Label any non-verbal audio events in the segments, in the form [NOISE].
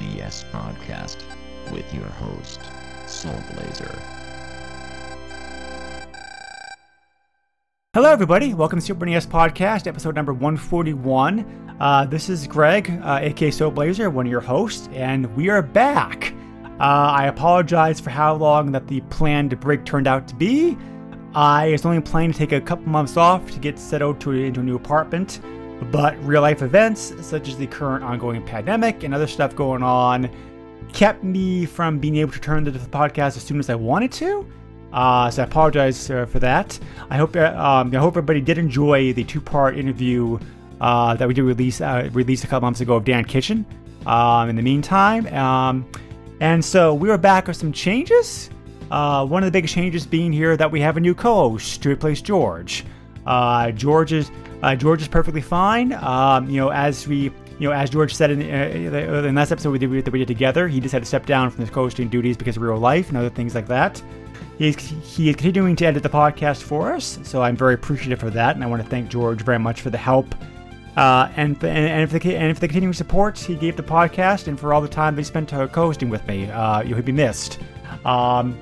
SNES podcast with your host, Soul Blazer. Hello, everybody. Welcome to Super NES Podcast, episode number 141. Uh, this is Greg, uh, aka Soul Blazer, one of your hosts, and we are back. Uh, I apologize for how long that the planned break turned out to be. I was only planning to take a couple months off to get settled to, into a new apartment, but real life events, such as the current ongoing pandemic and other stuff going on, kept me from being able to turn to the podcast as soon as I wanted to. Uh, so I apologize uh, for that. I hope uh, um, I hope everybody did enjoy the two-part interview uh, that we did release uh, released a couple months ago of Dan Kitchen. Um, in the meantime, um, and so we are back with some changes. Uh, one of the biggest changes being here that we have a new co-host to replace George. Uh, George is uh, George is perfectly fine. Um, you know, as we you know, as George said in, uh, in the last episode we did, that we did together, he just had to step down from his co-hosting duties because of real life and other things like that. He's, he is continuing to edit the podcast for us, so I'm very appreciative for that, and I want to thank George very much for the help uh, and, and, and, for the, and for the continuing support he gave the podcast and for all the time they spent uh, co-hosting with me. Uh, you'll be missed. Um,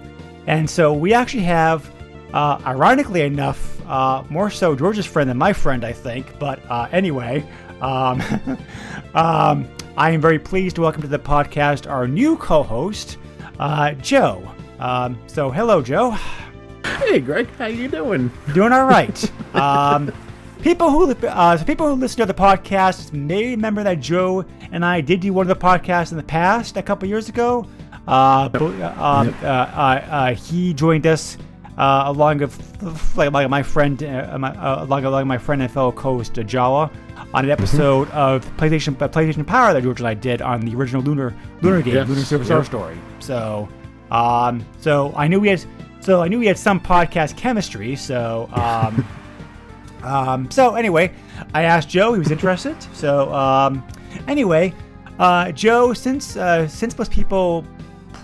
and so we actually have, uh, ironically enough, uh, more so George's friend than my friend, I think. But uh, anyway, um, [LAUGHS] um, I am very pleased to welcome to the podcast our new co-host, uh, Joe. Um, so hello, Joe. Hey, Greg, how you doing? Doing all right. [LAUGHS] um, people who uh, so people who listen to the podcast may remember that Joe and I did do one of the podcasts in the past a couple years ago. Uh, but, uh, uh, uh, he joined us uh, along with like, like my friend, uh, my, uh, along, along my friend and fellow co-host uh, Jawa, on an episode of PlayStation uh, PlayStation Power that George and I did on the original Lunar Lunar game, Yes, Lunar Silver Star yep. Story. So, um, so I knew we had, so I knew we had some podcast chemistry. So, um, [LAUGHS] um, so anyway, I asked Joe. He was interested. So, um, anyway, uh, Joe, since uh, since most people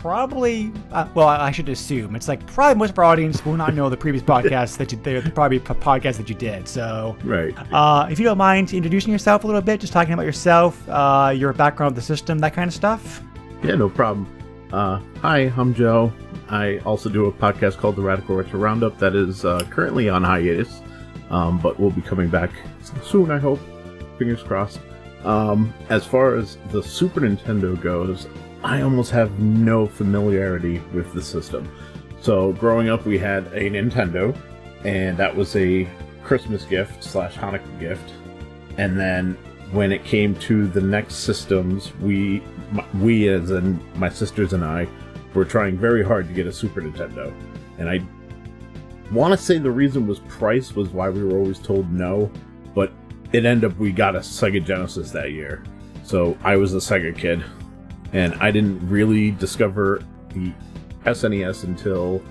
probably, uh, well, I should assume it's like probably most of our audience will not know the previous [LAUGHS] podcasts that you, the probably p- podcast that you did. So, Right. uh, if you don't mind introducing yourself a little bit, just talking about yourself, uh, your background with the system, that kind of stuff. Yeah, no problem. Uh, hi, I'm Joe. I also do a podcast called the Radical Retro Roundup that is uh, currently on hiatus, um, but we'll be coming back soon, I hope. Fingers crossed. Um, as far as the Super Nintendo goes, I almost have no familiarity with the system. So, growing up, we had a Nintendo, and that was a Christmas gift slash Hanukkah gift. And then when it came to the next systems, we, we as in my sisters and I, were trying very hard to get a Super Nintendo. And I want to say the reason was price was why we were always told no, but it ended up we got a Sega Genesis that year. So I was a Sega kid, and I didn't really discover the SNES until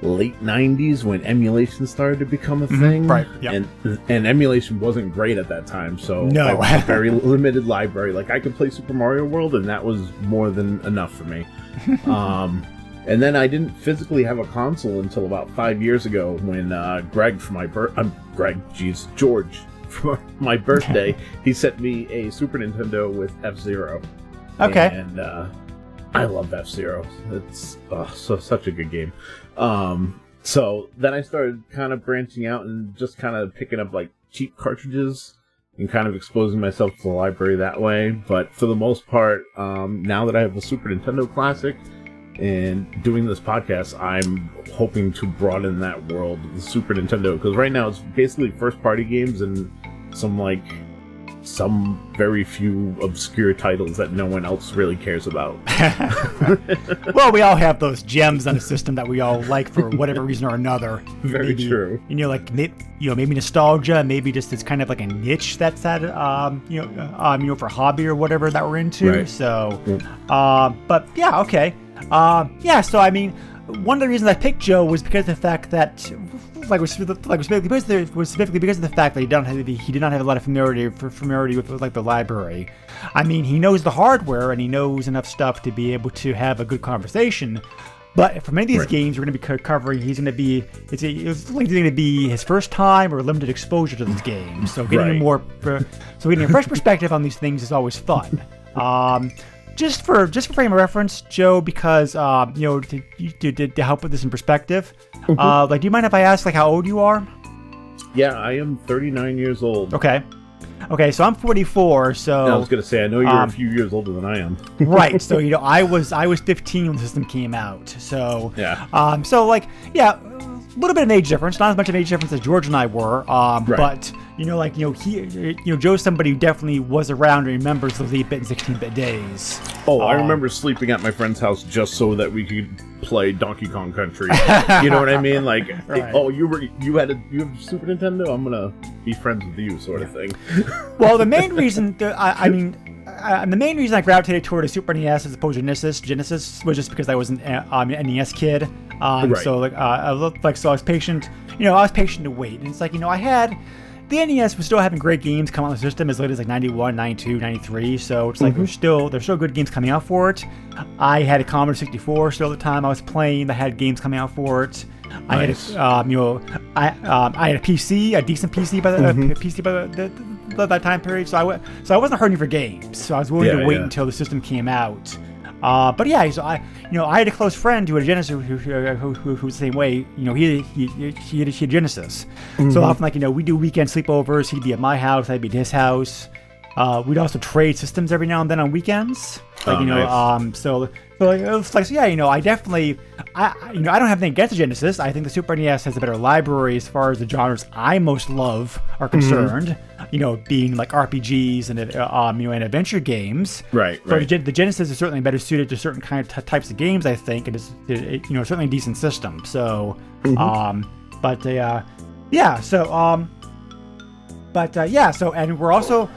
late 90s when emulation started to become a thing. Right, yep. and and emulation wasn't great at that time so No. I had [LAUGHS] a very limited library. Like i could play super mario world and that was more than enough for me. [LAUGHS] Um and then i didn't physically have a console until about five years ago when uh greg for my birth i'm greg jeez george [LAUGHS] for my birthday he sent me a super nintendo with f-zero Okay. and uh I love F Zero. It's uh, so such a good game. Um, so then I started kind of branching out and just kind of picking up like cheap cartridges and kind of exposing myself to the library that way. But for the most part, um, now that I have a Super Nintendo Classic and doing this podcast, I'm hoping to broaden that world, the Super Nintendo, because right now it's basically first party games and some like some very few obscure titles that no one else really cares about. [LAUGHS] well, we all have those gems on the system that we all like for whatever reason or another. Very maybe, true. You know, like you know, maybe nostalgia, maybe just it's kind of like a niche that's that um, you know, um, you know, for hobby or whatever that we're into. Right. So, um, but yeah, okay, um, yeah. So I mean, one of the reasons I picked Joe was because of the fact that. Like was like specifically because of was specifically because of the fact that he don't have he did not have a lot of familiarity familiarity with, like the library. I mean, he knows the hardware and he knows enough stuff to be able to have a good conversation. But for many of these Right. games we're going to be covering, he's going to be it's, it's likely going to be his first time or limited exposure to these games. So getting a more so getting a fresh perspective on these things is always fun. [LAUGHS] Um, just for just for frame of reference, Joe, because um, you know to, to, to, help put this in perspective, Mm-hmm. uh, like do you mind if I ask like how old you are? Yeah, I am 39 years old. Okay, okay, so I'm 44, so I was gonna say I know you're Um, a few years older than I am. [LAUGHS] right so you [LAUGHS] know i was i was 15 when the system came out so Yeah. um so like yeah a little bit of an age difference not as much of an age difference as george and i were um Right. but you know like you know he you know joe's somebody who definitely was around and remembers those 8-bit and 16-bit days Oh, I Um, remember sleeping at my friend's house just so that we could play Donkey Kong Country. you know what I mean? Like, [LAUGHS] Right. oh, you were you had a you have a Super Nintendo. I'm gonna be friends with you, sort of thing. well the [LAUGHS] main reason that I, I mean uh, the main reason I gravitated toward a Super NES as opposed to Genesis, Genesis was just because I was an uh, um, NES kid. Um, Right. So like uh, I looked like so I was patient. You know, I was patient to wait, and it's like you know I had the NES was still having great games come out on the system as late as like 91, 92, 93. So it's like there's still there's still good games coming out for it. I had a Commodore 64 still at the time I was playing that had games coming out for it. I had a, um, you know I um, I had a PC, a decent PC by the uh, PC by the, the, that time period. So I wa- so I wasn't hurting for games. So I was willing Yeah, to wait yeah. until the system came out. Uh, but yeah, so I, you know, I had a close friend who had a Genesis, who, who, who, who, who was the same way. You know, he he he, had, he had Genesis. So often, like you know, we do weekend sleepovers. He'd be at my house, I'd be at his house. Uh, we'd also trade systems every now and then on weekends. Like Oh, you know, nice. um, so so like, it was like so yeah, you know, I definitely, I you know, I don't have anything against the Genesis. I think the Super NES has a better library as far as the genres I most love are Mm-hmm. concerned. You know, being like RPGs and uh, um, you know, and adventure games. Right, But the, right. Gen- the Genesis is certainly better suited to certain kind of t- types of games. I think it is, it, it- you know, certainly a decent system. So, Mm-hmm. um, but uh, yeah, so um, but uh, yeah, so and we're also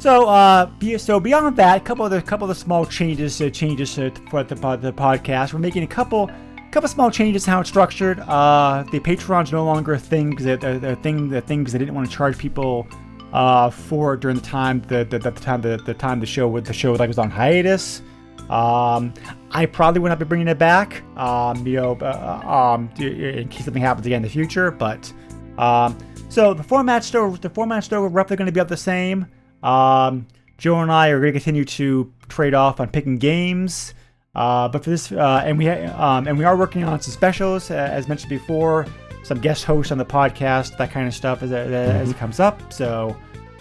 so uh, so beyond that, a couple of the couple of the small changes uh, changes uh, for the the podcast. We're making a couple couple small changes how it's structured. Uh, the Patreon's no longer a thing because the, the thing the things they didn't want to charge people uh, for during the time the, the, the time the, the time the show with the show like was on hiatus. Um, I probably would not be bringing it back. Um, you know, uh, um, in case something happens again in the future. But um, so the format still the format still roughly going to be up the same. Um, Joe and I are going to continue to trade off on picking games. Uh, but for this, uh, and we ha- um, and we are working on some specials, uh, as mentioned before, some guest hosts on the podcast, that kind of stuff as, it- as it comes up. So,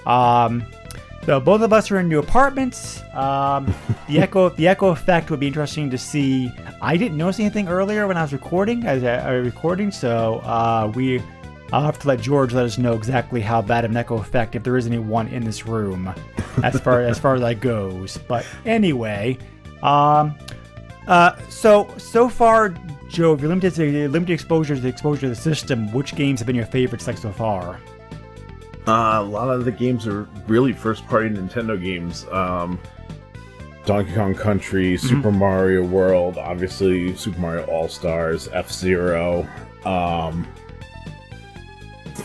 um, so both of us are in new apartments. Um, the [LAUGHS] echo, the echo effect would be interesting to see. I didn't notice anything earlier when I was recording, as I, I was recording. So uh, we, I'll have to let George let us know exactly how bad of an echo effect, if there is any one in this room, as [LAUGHS] far as far as that goes. But anyway, um, uh, so so far, Joe, if you're limited to limited exposure to the exposure to the system, which games have been your favorites like so far? Uh, a lot of the games are really first-party Nintendo games. Um, Donkey Kong Country, Mm-hmm. Super Mario World, obviously Super Mario All Stars, F Zero, um,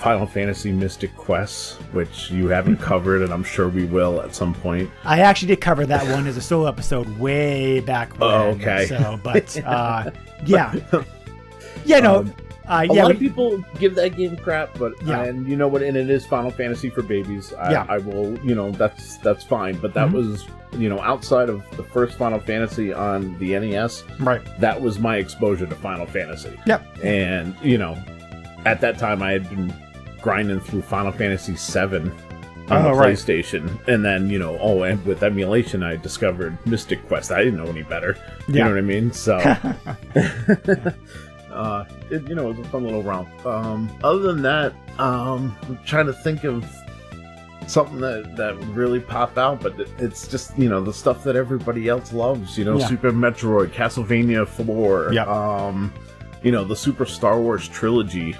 Final Fantasy Mystic Quest, which you haven't [LAUGHS] covered, and I'm sure we will at some point. I actually did cover that one as a solo episode way back when. Oh, okay. So, but [LAUGHS] uh, yeah, [LAUGHS] yeah, no, Um, uh, a lot we- of people give that game crap, but Yeah. and you know what? And it is Final Fantasy for babies. I, Yeah. I will, you know, that's that's fine. But that Mhm. was, you know, outside of the first Final Fantasy on the NES, right. that was my exposure to Final Fantasy. Yep. And you know, at that time, I had been grinding through Final Fantasy VII on Oh, the right. PlayStation, and then you know, oh, and with emulation, I discovered Mystic Quest. I didn't know any better. You Yeah. know what I mean? So. [LAUGHS] [LAUGHS] uh, it, you know, it was a fun little romp. Um, other than that, um, I'm trying to think of something that that would really pop out, but it- it's just you know the stuff that everybody else loves. You know, Yeah. Super Metroid, Castlevania Four, Yep. um, you know the Super Star Wars trilogy.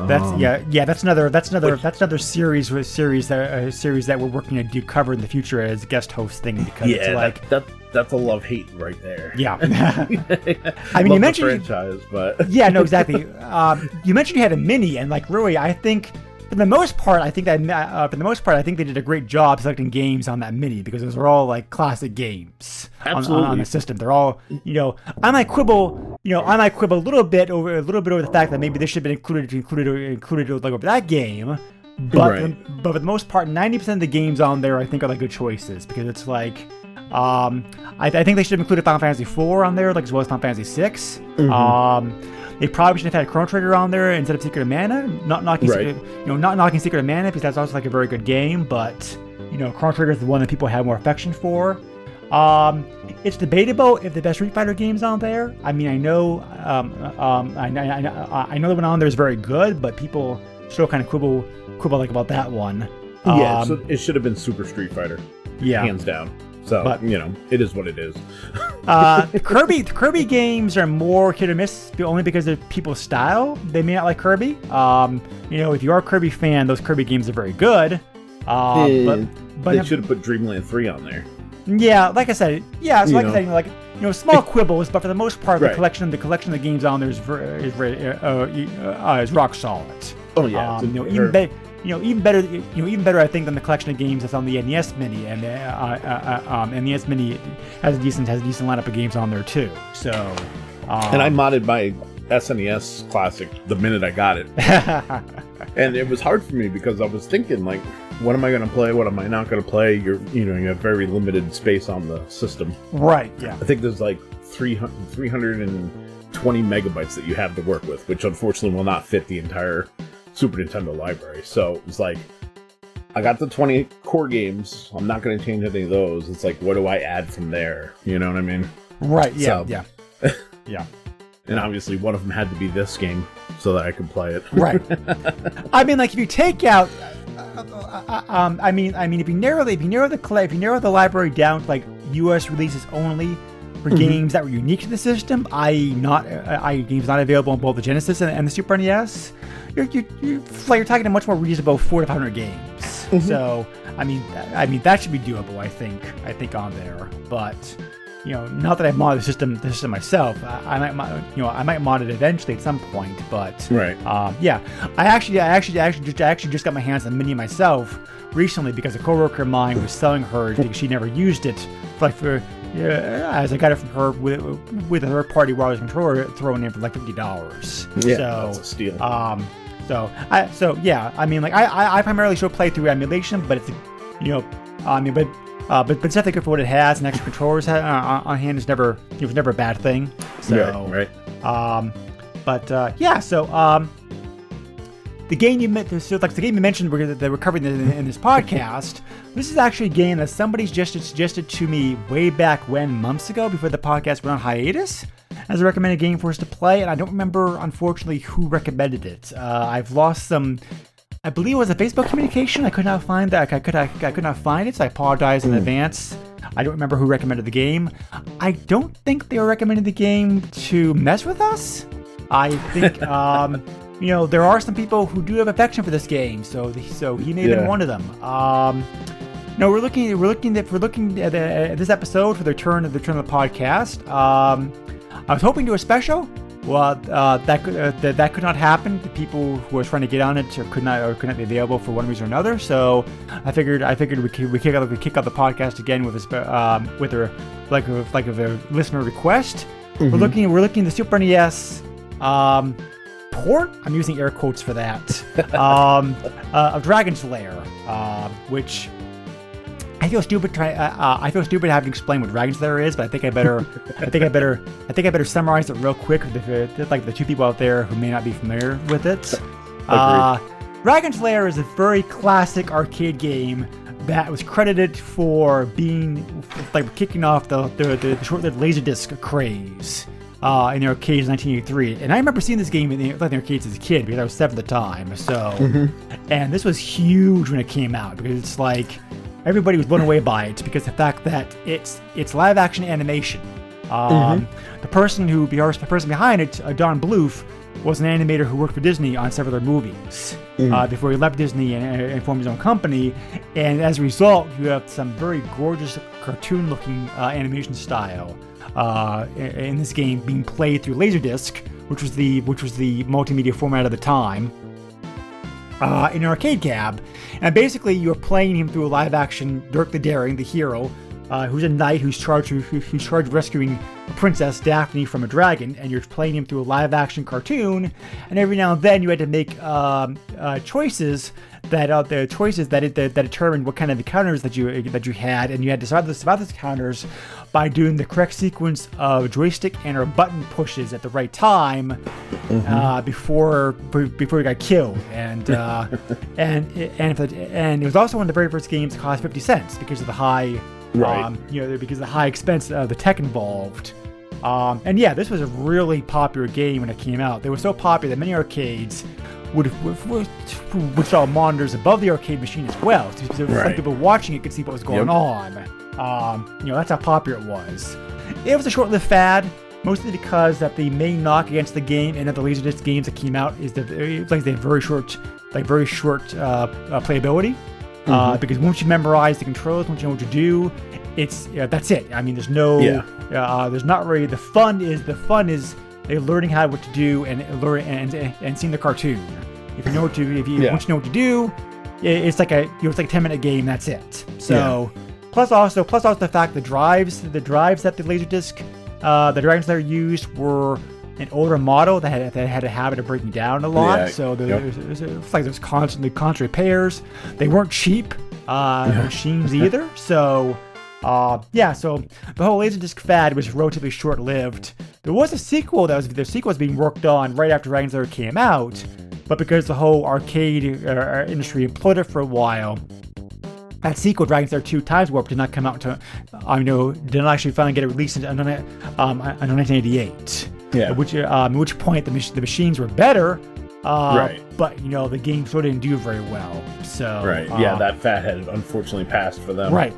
That's Um, yeah, yeah. That's another. That's another. which- that's another series. with Series that uh, series that we're working to do cover in the future as a guest host thing because yeah, like that, that that's a love hate right there. yeah. [LAUGHS] I mean, you mentioned- franchise, but yeah, no, exactly. Um, you mentioned you had a mini, and like really, I think for the most part, I think that uh, for the most part, I think they did a great job selecting games on that mini because those are all like classic games on- on, on, the system. They're all, you know, I might quibble, you know, I might quibble a little bit over a little bit over the fact that maybe this should have been included included included like over that game. But Right. but for the most part, ninety percent of the games on there, I think, are like good choices because it's like, um, I, I think they should have included Final Fantasy IV on there, like as well as Final Fantasy VI. Mm-hmm. Um, they probably should have had Chrono Trigger on there instead of Secret of Mana. Not knocking, Right. Secret, you know, not knocking Secret of Mana because that's also like a very good game, but you know, Chrono Trigger is the one that people have more affection for. Um, it's debatable if the best Street Fighter game's on there. I mean, I know, um, um, I, I, I, I know the one on there is very good, but people still kind of quibble, quibble like about that one. yeah, Um, so it should have been Super Street Fighter, yeah. hands down. So But- you know, it is what it is. [LAUGHS] Uh, Kirby Kirby games are more hit or miss only because of people's style. They may not like Kirby. Um, you know, if you are a Kirby fan, those Kirby games are very good. Uh, but but they should have put Dreamland Three on there. yeah, like I said, yeah. So like know. I said, you like you know, small quibbles, but for the most part, the collection the collection of the games on there is ver- is, very, uh, uh, is rock solid. Oh yeah, Um, you know, even better, you know, even better, you know, even better, I think, than the collection of games that's on the NES Mini, and uh, uh, uh, um, NES Mini has a decent has a decent lineup of games on there too. So, um, and I modded my SNES Classic the minute I got it, [LAUGHS] and it was hard for me because I was thinking like, what am I going to play? What am I not going to play? You're, you know, you have very limited space on the system. right, yeah, I think there's like 300, 320 megabytes that you have to work with, which unfortunately will not fit the entire Super Nintendo library. So it's like, I got the 20 core games. I'm not going to change any of those. It's like, what do I add from there? You know what I mean? right, yeah, So- yeah, [LAUGHS] yeah. And obviously, one of them had to be this game so that I could play it. Right. [LAUGHS] I mean, like if you take out, uh, uh, um, I mean, I mean, if you narrow if you narrow the if you narrow the library down to like U.S. releases only for games that were unique to the system, i.e., not, uh, i.e., games not available on both the Genesis and, and the Super NES, you're you're, you're, like, you're talking a much more reasonable four to five hundred games. So, I mean, I mean that should be doable. I think, I think on there, but. You know, not that I've modded the system, the system myself. I, I might, mod- you know, I might mod it eventually at some point, but Right. um, yeah, I actually, I actually, actually, just, I actually just got my hands on mini myself recently because a coworker of mine was selling hers because she never used it. For, like for, yeah, as I got it from her with with a third party wireless controller thrown in for like fifty dollars. Yeah, so, that's a steal. Um, so I, so yeah, I mean, like I, I, I primarily show play through emulation, but it's, you know, I mean, but. Uh, but, but it's definitely good for what it has, and extra controllers uh, on hand is never it was never a bad thing. So yeah, right. um, but uh, yeah, so um, the game you met, so like the game you mentioned we're, that we're covering in, in this podcast. This is actually a game that somebody just suggested to me way back when months ago before the podcast went on hiatus as a recommended game for us to play, and I don't remember unfortunately who recommended it. Uh, I've lost some. I believe it was a Facebook communication. I could not find that. I could I, I could not find it. So I apologize in advance. I don't remember who recommended the game. I don't think they were recommending the game to mess with us. I think, [LAUGHS] um, you know, there are some people who do have affection for this game, so so he may have been one of them. Um, no, we're looking. We're looking at. We're looking at, the, at this episode for the turn of the turn of the podcast. Um, I was hoping to do a special. Well, uh, that could uh, that, that could not happen. The people who were trying to get on it or could not or could not be available for one reason or another. So I figured I figured we could, we kick out we kick out the podcast again with a spe- um, with a like a like a listener request. We're looking we're looking at the Super NES um, I'm using air quotes for that. [LAUGHS] um, uh, of Dragon's Lair, uh, which I feel stupid try. Uh, uh, I feel stupid having to explain what Dragon's Lair is, but I think I better. [LAUGHS] I think I better. I think I better summarize it real quick. For the, like the two people out there who may not be familiar with it. [LAUGHS] Uh, Dragon's Lair is a very classic arcade game that was credited for being like kicking off the the, the, the short-lived Laserdisc craze. Uh, in the arcades in 1983. And I remember seeing this game in the, like, the arcades as a kid because I was seven at the time. So, and this was huge when it came out because it's like everybody was blown away by it because the fact that it's it's live action animation. Um, The person who the person behind it, uh, Don Bluth, was an animator who worked for Disney on several other movies uh, before he left Disney and, and formed his own company. And as a result, you have some very gorgeous cartoon-looking uh, animation style uh, in- this game being played through Laserdisc, which was the which was the multimedia format of the time uh, in an arcade cab. And basically, you're playing him through a live action Dirk the Daring, the hero, uh, who's a knight who's charged who, who's charged rescuing Princess Daphne from a dragon, and you're playing him through a live action cartoon. And every now and then, you had to make um, uh, choices that uh, the choices that, it, that that determined what kind of encounters that you that you had, and you had to decide this about those encounters by doing the correct sequence of joystick and or button pushes at the right time uh, before before you got killed, and uh, [LAUGHS] and and if it, and it was also one of the very first games that cost fifty cents because of the high, Right. um, you know, because of the high expense of the tech involved. Um, and yeah, this was a really popular game when it came out. They were so popular that many arcades would would, install monitors above the arcade machine as well, so so Right. people watching it could see what was going Yep. on. Um, you know, that's how popular it was. It was a short-lived fad, mostly because that the main knock against the game and of the Laserdisc games that came out is that it- like they have very short, like very short uh, uh, playability. Uh, because once you memorize the controls, once you know what to do, it's yeah, that's it. I mean, there's no, Yeah. uh, there's not really the fun is the fun is they learning how what to do and learn and, and seeing the cartoon. If you know what to, if you Yeah. once you know what to do, it's like a you know, it's like a ten minute game. That's it. So plus also plus also the fact the drives the drives that the Laserdisc uh, the that Slayer used were an older model that had that had a habit of breaking down a lot. Yeah, So there, yep. there's, there's, it's like there's constantly constant repairs. They weren't cheap uh, [LAUGHS] machines [LAUGHS] either. So uh, yeah, so the whole Laserdisc fad was relatively short-lived. There was a sequel that was the sequel was being worked on right after Dragon's Lair came out, but because the whole arcade uh, industry imploded for a while, that sequel, Dragon's Lair 2 Times Warp, did not come out until I know did not actually finally get it released until um, until 1988. Yeah. At which um, at which point the, mach- the machines were better. Uh, Right. But you know the game sort of didn't do very well. So Right. Yeah, uh, that fat had unfortunately passed for them. Right.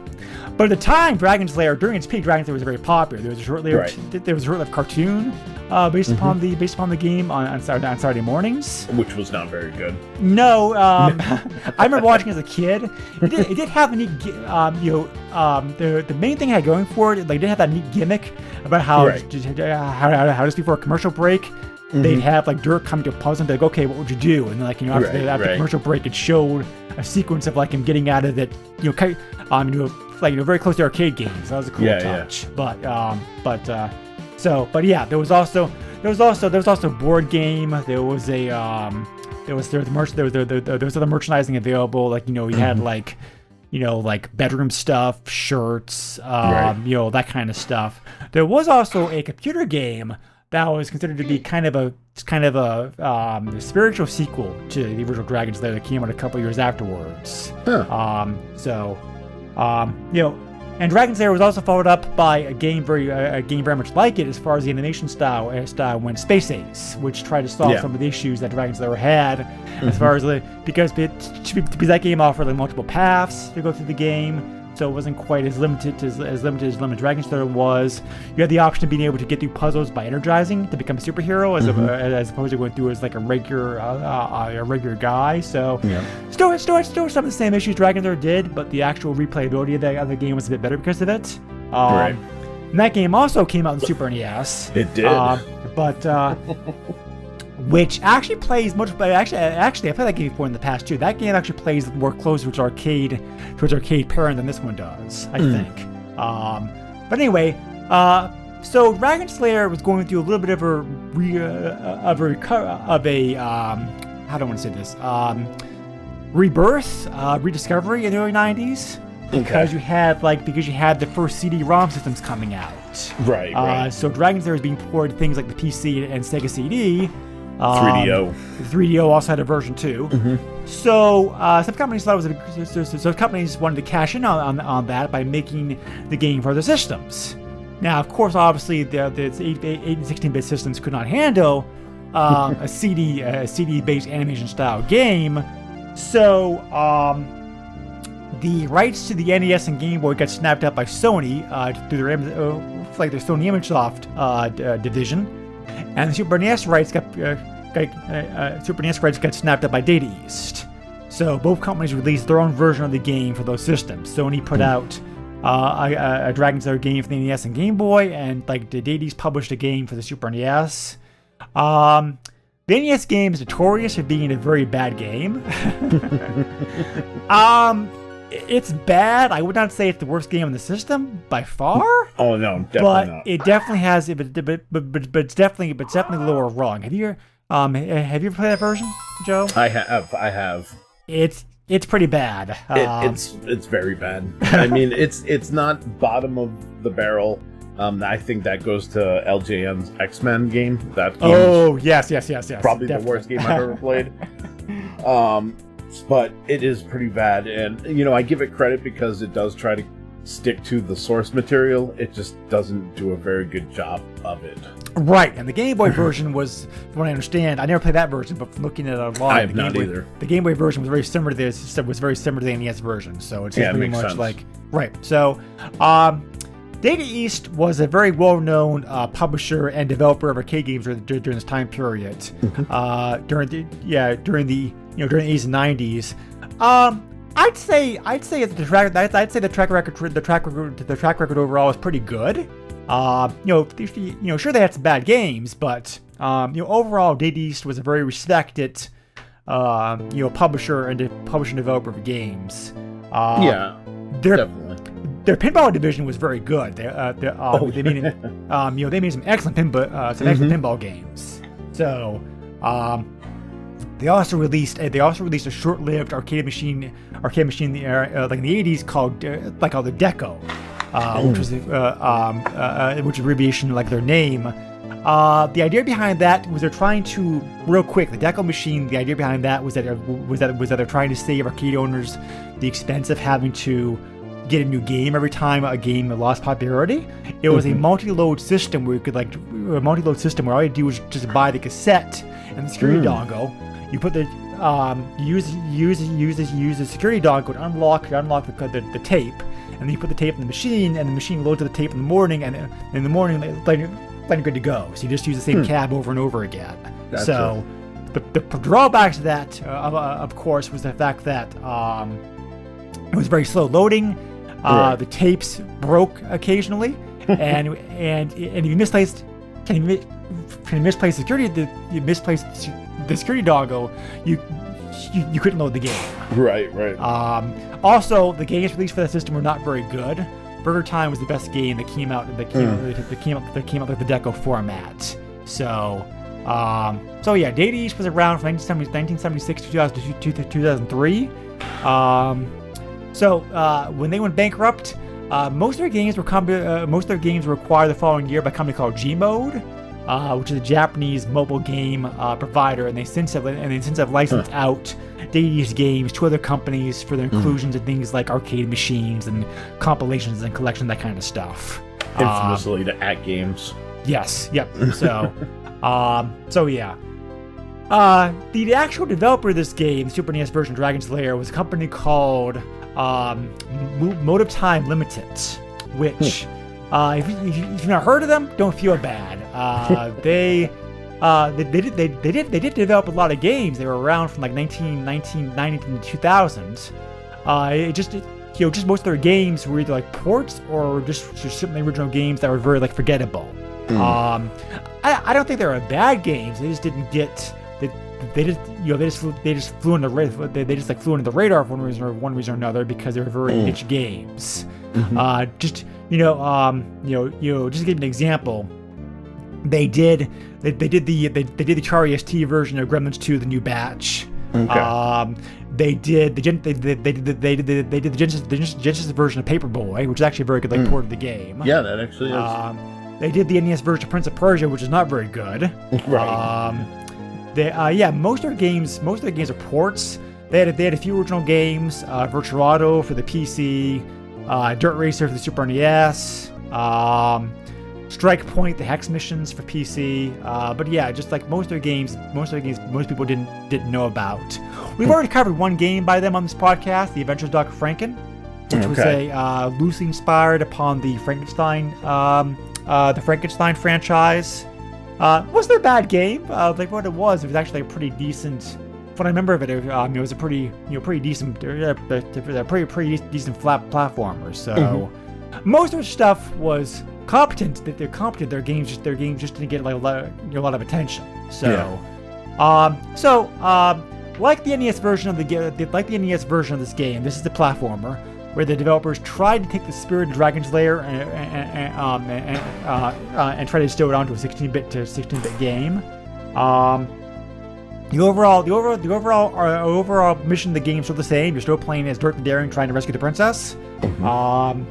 But at the time, Dragon's Lair, during its peak, Dragon's Lair was very popular. There was a short-lived, Right. Mm-hmm. there was a short-lived cartoon uh, based upon the based upon the game on, on, Saturday, on Saturday mornings. Which was not very good. No, um, [LAUGHS] [LAUGHS] I remember watching as a kid. It did, it did have a neat, um, you know, um, the the main thing I had going for it, like, it did have that neat gimmick about how Right. just, uh, how, how, how just before a commercial break. They'd have like Dirk come to a puzzle and be like, okay, what would you do? And then, like, you know, after, Right, the, after the right. commercial break, it showed a sequence of like him getting out of it, you know, um, you know, like you know, very close to arcade games. That was a cool Yeah, yeah. touch. But um, but uh, so, but yeah, there was also there was also there was also board game. There was a um, there was there was merch there was there, there, there was other merchandising available. Like you know, you Mm-hmm. had like you know like bedroom stuff, shirts, um, Right. you know that kind of stuff. There was also a computer game that was considered to be kind of a kind of a um, spiritual sequel to the original Dragon's Lair that came out a couple years afterwards. Huh. Um, so, um, you know, and Dragon's Lair was also followed up by a game very a game very much like it as far as the animation style uh, style went Space Ace, which tried to solve Yeah. some of the issues that Dragon's Lair had as far as the because it, because that game offered like multiple paths to go through the game. So it wasn't quite as limited as, as limited as Lemon Dragon's Lair was. You had the option of being able to get through puzzles by energizing to become a superhero, as, a, as opposed to going through as like a regular uh, uh, a regular guy. So Yeah. Still, still, still some of the same issues Dragon's Lair did, but the actual replayability of the, of the game was a bit better because of it. Um, Right. And that game also came out in Super [LAUGHS] NES. It did. Uh, but uh, [LAUGHS] which actually plays much better. Actually, actually, I played that game before in the past too. That game actually plays more closer to its arcade, to its arcade parent than this one does. I Hmm. think. Um, but anyway, uh, so Dragon's Lair was going through a little bit of a re, uh, of a of a um, how do I want to say this? Um, rebirth, uh, rediscovery in the early '90s. Because you had like because you had the first CD-ROM systems coming out. Right, Uh, right. so Dragon's Lair was being ported to things like the PC and Sega CD. Um, 3DO. 3DO also had a version too. Mm-hmm. So uh, some companies thought it was a, so, so, so companies wanted to cash in on, on, on that by making the game for other systems. now, of course, obviously, the, the 8, 8 and 16-bit systems could not handle um, [LAUGHS] a CD a CD-based animation style game. So, um, the rights to the NES and Game Boy got snapped up by Sony uh, through their uh, like their Sony ImageSoft uh, uh, division, and the Super NES rights got, uh, got uh, uh, Super NES rights got snapped up by Data East. So both companies released their own version of the game for those systems. Sony put out uh, a, a Dragon's Lair game for the NES and Game Boy, and like the Data East published a game for the Super NES. Um, the NES game is notorious for being a very bad game. [LAUGHS] [LAUGHS] um, it's bad. I would not say it's the worst game in the system by far, Oh no, definitely but not. it definitely has. But but, but but but it's definitely but it's definitely lower rung. Have you um have you ever played that version, Joe? I have, I have. It's it's pretty bad. It, Um, it's it's very bad. I [LAUGHS] mean, it's it's not bottom of the barrel. Um, I think that goes to LJN's X Men game. That game oh yes yes yes yes. probably the worst game I've ever played. [LAUGHS] Um, but it is pretty bad, and you know I give it credit because it does try to stick to the source material. It just doesn't do a very good job of it. Right, and the Game Boy version was, from what I understand, I never played that version, but from looking at it online, I have the not Game Boy, either. The Game Boy version was very similar to this. It was very similar to the NES version, so it's Yeah, pretty makes much sense. like right. So, um, Data East was a very well-known uh, publisher and developer of arcade games during, during this time period. Uh, during the yeah during the you know during the 80s and 90s. Um, I'd say I'd say the track I'd, say the track record the track record the track record overall is pretty good. Uh, you know, you know, sure they had some bad games, but um, you know, overall, Data East was a very respected, uh, you know, publisher and de- publisher and developer of games. Uh, yeah, their definitely. their pinball division was very good. They, uh, they, um, Oh, they made, um, you know, they made some excellent pinball, uh, some excellent pinball games. So, um, they also released uh, they also released a short-lived arcade machine arcade machine in the, uh, like in the 80s called uh, like called the Deco, uh, which was uh, um, uh, uh, which abbreviation like their name. Uh, the idea behind that was they're trying to real quick the Deco machine. The idea behind that was that was that was that they're trying to save arcade owners the expense of having to get a new game every time a game lost popularity. It was a multi-load system where you could like a multi-load system where all you do was just buy the cassette and the security dongle. You put the um, use use use use the security dongle to unlock to unlock the, the, the tape, and then you put the tape in the machine, and the machine loads the tape in the morning, and uh, in the morning like you're good to go. So you just use the same cab over and over again. Gotcha. So the, the drawback to that, uh, of, uh, of course, was the fact that um, it was very slow loading. Uh, Right. The tapes broke occasionally, [LAUGHS] and and and if you misplaced, can you, can you misplace security? The you misplaced the security dongle you, you you couldn't load the game. Right, right. Um, also, the games released for that system were not very good. Burger Time was the best game that came out that came that came out that came out with the Deco format. So, um, so yeah, Data East was around from 1976 to 2000 to 2003. Um, so uh, when they went bankrupt, uh, most of their games were com- uh, most of their games were acquired the following year by a company called Gmode, uh, which is a Japanese mobile game uh, provider, and they since have and they since have licensed out Data East games to other companies for their inclusions in things like arcade machines and compilations and collections, that kind of stuff. Um, Infamously to AtGames. Yes. Yep. So, [LAUGHS] um, so yeah. Uh, the actual developer of this game, Super NES version Dragon's Lair, was a company called um, Mo- Motive Time Limited, which, uh, if, you, if you- if you've not heard of them, don't feel bad. Uh, [LAUGHS] they, uh, they, they did they, they did they did develop a lot of games. They were around from like 19, 1990 to 2000. Uh, it just it, you know just most of their games were either like ports or just just simply original games that were very like forgettable. Um, I, I don't think they were bad games. They just didn't get they, just you know they just they just flew under ra- they, they just like flew under the radar for one reason or one reason or another because they were very niche games. Uh, just you know um you know you know just to give an example, they did they, they did the they, they did the Atari ST version of Gremlins 2, the new batch. Okay. Um, they did the gen- they, they, they did the, they did the, they did the Genesis, the Genesis version of Paperboy, which is actually a very good like port of the game. yeah, that actually is. Um, they did the NES version of Prince of Persia, which is not very good. [LAUGHS] right. Um, they, uh, yeah, most of their games, most of their games are ports. They had, they had a few original games, uh, Virtuoso for the PC, uh, Dirt Racer for the Super NES. Um, Strike Point, the Hex missions for PC. Uh, but yeah, just like most of their games, most of their games, most people didn't didn't know about. We've already covered one game by them on this podcast, The Adventures of Dr. Franken, which was a uh, loosely inspired upon the Frankenstein, um, uh, the Frankenstein franchise. Uh, wasn't a bad game. Uh, like what it was, it was actually a pretty decent. What I remember of it, it, um, it was a pretty, you know, pretty decent, uh, uh, pretty, pretty decent flat platformer. So most of their stuff was competent. That they're competent. Their games, just their games, just didn't get like a lot, you know, a lot of attention. So, um, so um, like the NES version of the like the NES version of this game, this is the platformer where the developers tried to take the spirit of Dragon's Lair and, and, and, um, and, uh, uh, and try to distill it onto a 16-bit to 16-bit game. Um, the overall, the overall, the overall, uh, overall mission of the game is still the same. You're still playing as Dirk the Daring, trying to rescue the princess. Um,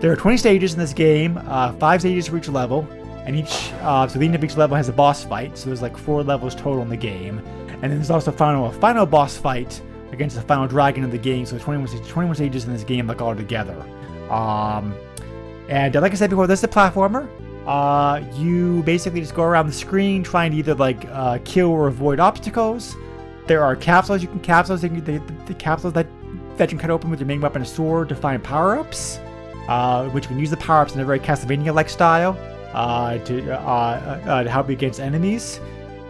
there are 20 stages in this game, uh, five stages for each level, and each uh, so the end of each level has a boss fight. So there's like four levels total in the game, and then there's also final a final boss fight against the final dragon of the game. So 21 stages, 21 stages in this game, like all together. Um, and uh, like I said before, this is a platformer. Uh, you basically just go around the screen trying to either like uh, kill or avoid obstacles. There are capsules you can capsules you, the, the capsules that that you can cut open with your main weapon, a sword, to find power-ups. Uh, which you can use the power-ups in a very Castlevania-like style uh, to uh, to help you against enemies.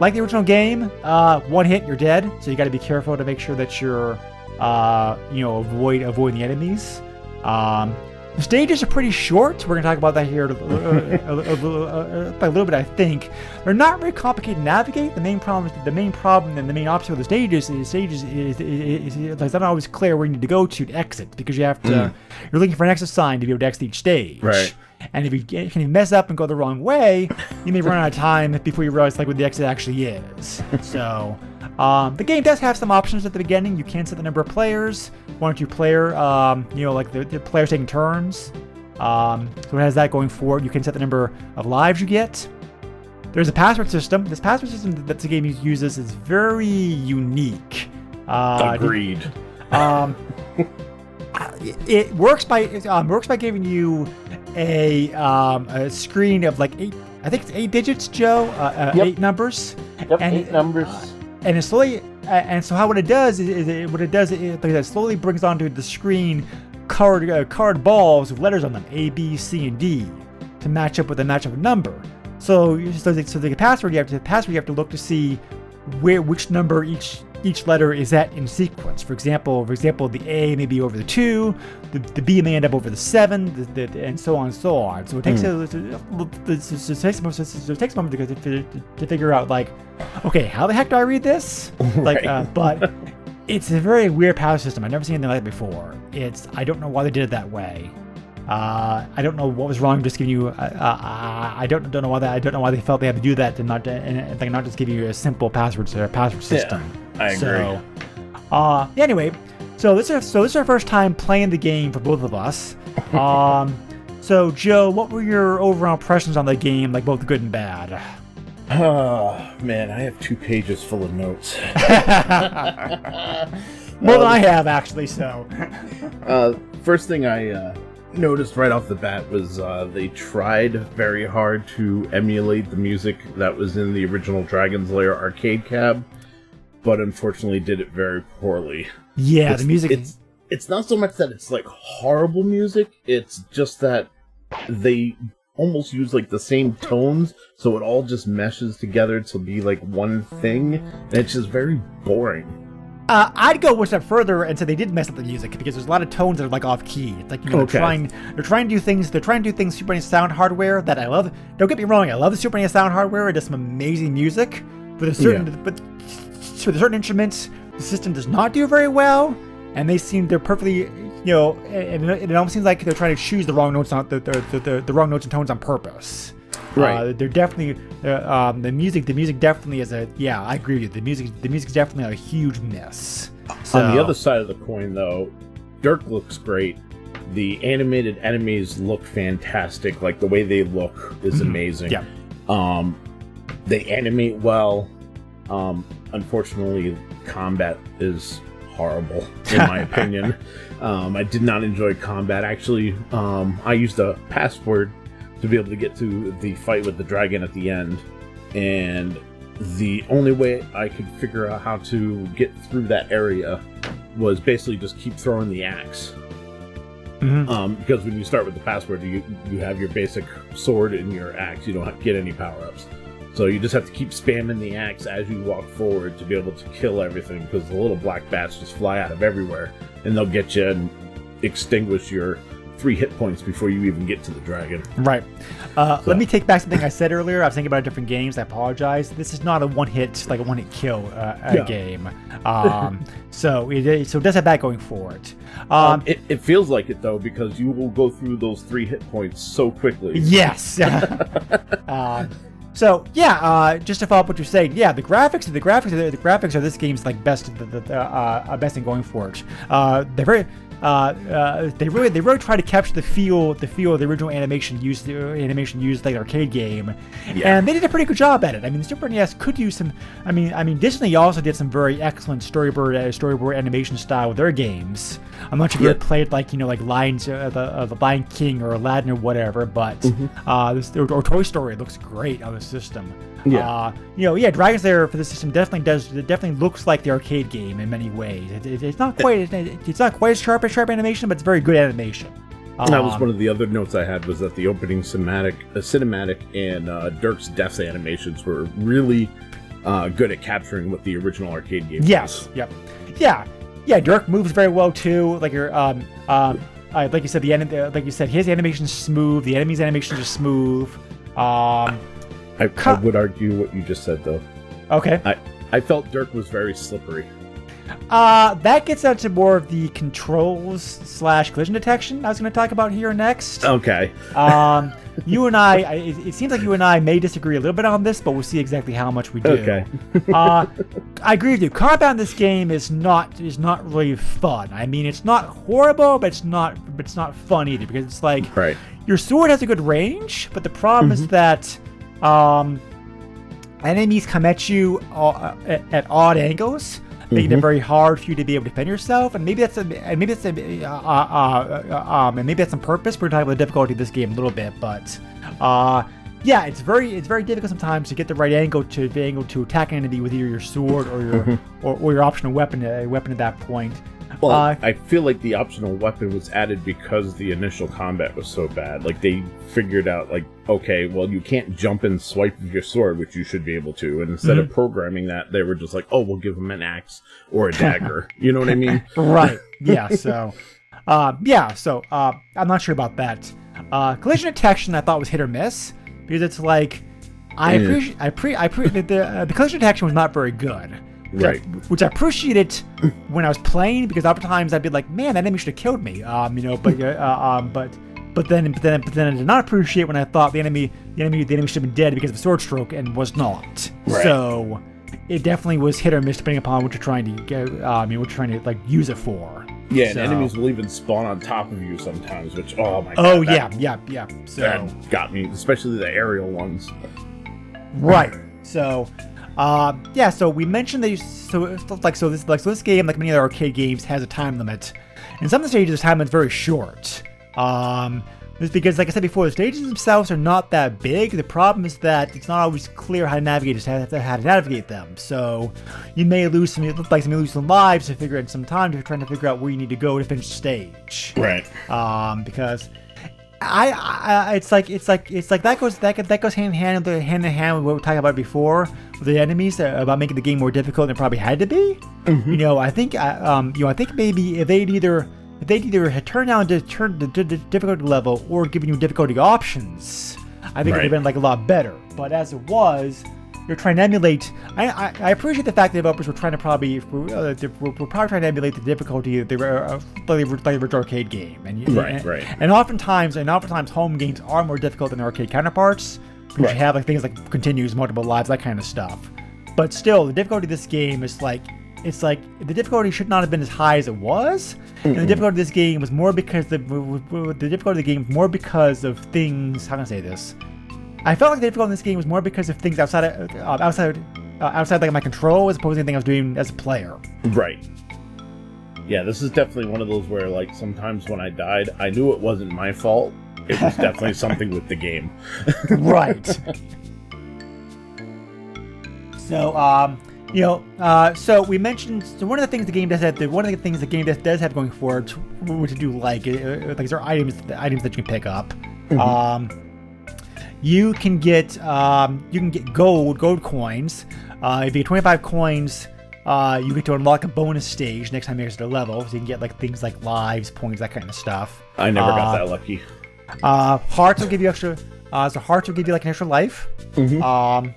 Like the original game, uh, one hit you're dead, so you got to be careful to make sure that you're uh, you know avoid avoid the enemies. Um, the stages are pretty short. We're gonna talk about that here a, a, a, a, a little bit. I think they're not very complicated to navigate. The main problem, is the main problem, and the main obstacle of the stages is stages is, is, is, is it's not always clear where you need to go to to exit because you have to. You're looking for an exit sign to be able to exit each stage. Right. And if you get, can you mess up and go the wrong way, you may run out of time before you realize like what the exit actually is. so, um, the game does have some options at the beginning. You can set the number of players, one or two player, um, you know, like the, the players taking turns. Um, so it has that going for it. You can set the number of lives you get. There's a password system. This password system that the game uses is very unique. Uh, Agreed. [LAUGHS] it, works by it um, works by giving you a um, a screen of like eight. I think it's eight digits, Joe. Uh, uh, Yep. Eight numbers. Yep, And eight numbers. And it slowly. Uh, and so how what it does is, is it, what it does is it, it slowly brings onto the screen card uh, card balls with letters on them A, B, C, and D to match up with a match of a number. So you- so the, so the password you have to the password you have to look to see where which number each each letter is at in sequence. For example, for example, the A may be over the two, the, the B may end up over the seven, the, the, and so on and so on. So it takes a, it, it takes a moment, it takes a moment to, to, to figure out like, okay, how the heck do I read this? [LAUGHS] Like, uh, but it's a very weird power system. I've never seen anything like that before. It's I don't know why they did it that way. Uh, I don't know what was wrong. Just giving you, uh, uh, I don't don't know why that. I don't know why they felt they had to do that to not and, and like not just give you a simple password or password system. I agree. So, uh, anyway, so this is so this is our first time playing the game for both of us. [LAUGHS] Um, so Joe, what were your overall impressions on the game, like both good and bad? Oh [SIGHS] man, I have two pages full of notes. [LAUGHS] More than I have actually. So, [LAUGHS] Uh, first thing I uh, noticed right off the bat was uh, they tried very hard to emulate the music that was in the original Dragon's Lair arcade cab, but unfortunately did it very poorly. yeah, It's- the music. It's it's not so much that it's like horrible music. It's just that they almost use like the same tones, so it all just meshes together to be like one thing, and it's just very boring. Uh, I'd go one step further and say they did mess up the music because there's a lot of tones that are like off key. It's like you know, Okay. they're trying, they're trying to do things, they're trying to do things Super NES sound hardware that I love. Don't get me wrong, I love the Super NES sound hardware. It does some amazing music, but there's certain, Yeah. but for certain instruments, the system does not do very well, and they seem they're perfectly, you know, and it, almost seems like they're trying to choose the wrong notes on the the, the, the, the wrong notes and tones on purpose. Right. Uh, they're definitely uh, um, the music. The music definitely is a yeah. I agree with you. The music. The music's definitely a huge miss. So, On the other side of the coin, though, Dirk looks great. The animated enemies look fantastic. Like the way they look is amazing. yeah. Um, they animate well. Um, unfortunately, combat is horrible in my [LAUGHS] opinion. Um, I did not enjoy combat. Actually, um, I used a password to be able to get to the fight with the dragon at the end. And the only way I could figure out how to get through that area was basically just keep throwing the axe. Mhm. Um, because when you start with the password, you you have your basic sword and your axe. You don't get any power ups, so you just have to keep spamming the axe as you walk forward to be able to kill everything. Because the little black bats just fly out of everywhere, and they'll get you and extinguish your three hit points before you even get to the dragon. Right. Uh, So- Let me take back something I said earlier. I was thinking about different games. I apologize. This is not a one hit, like a one hit kill uh, Yeah. game. Um, [LAUGHS] so it so it does have that going for it. Um, Um, it, it feels like it though because you will go through those three hit points so quickly. Yes. [LAUGHS] [LAUGHS] um, so yeah, uh, just to follow up what you're saying, yeah, the graphics, the graphics, the, the graphics are this game's like best, the, the uh, uh, best thing going for it. Uh, they're very. Uh, uh, they really they really try to capture the feel the feel of the original animation used the animation used like arcade game, Yeah. and they did a pretty good job at it. I mean, the Super NES could use some. I mean, I mean Disney also did some very excellent storyboard uh, storyboard animation style with their games. I'm not sure if you Yeah. ever played like you know like Lions uh, the uh, the Lion King or Aladdin or whatever, but Mm-hmm. uh, this or, or Toy Story looks great on the system. Yeah. Uh, you know, yeah, Dragon's Lair for the system definitely does. It definitely looks like the arcade game in many ways. It, it- it's not quite. It, it's not quite as sharp as sharp animation, but it's very good animation. And that was Um, one of the other notes I had was that the opening cinematic, uh, cinematic, and uh, Dirk's death animations were really uh, good at capturing what the original arcade game Yes. was. Yep. Yeah. Yeah. Dirk moves very well too. Like your um um uh, like you said the anim- uh, like you said his animation's smooth. The enemy's animations are smooth. Um. I, I would argue what you just said though. Okay. I I felt Dirk was very slippery. Uh, that gets out to more of the controls slash collision detection I was going to talk about here next. Okay. Um, [LAUGHS] you and I, I it, it seems like you and I may disagree a little bit on this, but we'll see exactly how much we do. Okay. [LAUGHS] uh, I agree with you. Combat in this game is not is not really fun. I mean, it's not horrible, but it's not but it's not fun either because it's like Right. your sword has a good range, but the problem is that um, enemies come at you uh, at, at odd angles, making it very hard for you to be able to defend yourself. And maybe that's a, maybe that's a, uh, uh, uh, um, and maybe that's on purpose. We're talking about the difficulty of this game a little bit, but uh, yeah, it's very it's very difficult sometimes to get the right angle to be able to attack an enemy with either your sword or your or, or your optional weapon a weapon at that point. Well, Uh, I feel like the optional weapon was added because the initial combat was so bad. Like they figured out, like, okay, well, you can't jump and swipe with your sword, which you should be able to. And instead Mm-hmm. of programming that, they were just like, oh, we'll give him an axe or a dagger. [LAUGHS] you know what I mean? [LAUGHS] right. Yeah. [LAUGHS] So, uh, yeah. So, uh, I'm not sure about that. Uh, collision detection, I thought was hit or miss because it's like I appreciate, I pre, I pre, the the, uh, the collision detection was not very good. Which I- Right. which I appreciated when I was playing because oftentimes I'd be like, man, that enemy should have killed me. Um, you know, but [LAUGHS] uh, uh, um, but. But then, but then, but then I did not appreciate when I thought the enemy, the enemy, the enemy should have been dead because of a sword stroke and was not. Right. So, it definitely was hit or miss depending upon what you're trying to get. Uh, I mean, what you're trying to like use it for. Yeah, and enemies will even spawn on top of you sometimes, which, oh my god. Oh that- yeah, yeah, yeah. So That got me, especially the aerial ones. right. So, uh, yeah. So we mentioned that you so like so this like so this game like many other arcade games has a time limit, and some of the stages the time limit's very short. Um, just because like I said before, the stages themselves are not that big. The problem is that it's not always clear how to navigate how to, navigate them. So you may lose some like some lose some lives to figure out some time to trying to figure out where you need to go to finish the stage. Right. um, because I, I, it's like it's like it's like that goes that that goes hand in hand with hand in hand with what we were talking about before with the enemies uh, about making the game more difficult than it probably had to be. You know, I think I- um, you know, I think maybe if they'd either if they'd either had turned down to turn the, the, the difficulty level or given you difficulty options, I think it would have been like a lot better. But as it was. You're trying to emulate. I, I, I appreciate the fact that developers were trying to probably uh, they were, were probably trying to emulate the difficulty of the uh, like the like the arcade game. And Right, and, right. and oftentimes, and oftentimes, home games are more difficult than their arcade counterparts because Right. you have like things like continues, multiple lives, that kind of stuff. But still, the difficulty of this game is like it's like the difficulty should not have been as high as it was. And the difficulty of this game was more because the the difficulty of the game was more because of things. How can I say this? I felt like the difficulty in this game was more because of things outside of uh, outside uh, outside like my control as opposed to anything I was doing as a player. Right. Yeah, this is definitely one of those where, like, sometimes when I died, I knew it wasn't my fault, it was definitely [LAUGHS] something with the game. right. So, um, you know, uh, so we mentioned so one of the things the game does have, one of the things the game does, does have going for it, which I do like, uh, like there are items, items that you can pick up. Um, you can get, um, you can get gold, gold coins. Uh, if you get 25 coins, uh, you get to unlock a bonus stage next time you get to a level. So you can get like things like lives, points, that kind of stuff. I never Uh, got that lucky. Uh, hearts will give you extra. Uh, so hearts will give you like an extra life. Um,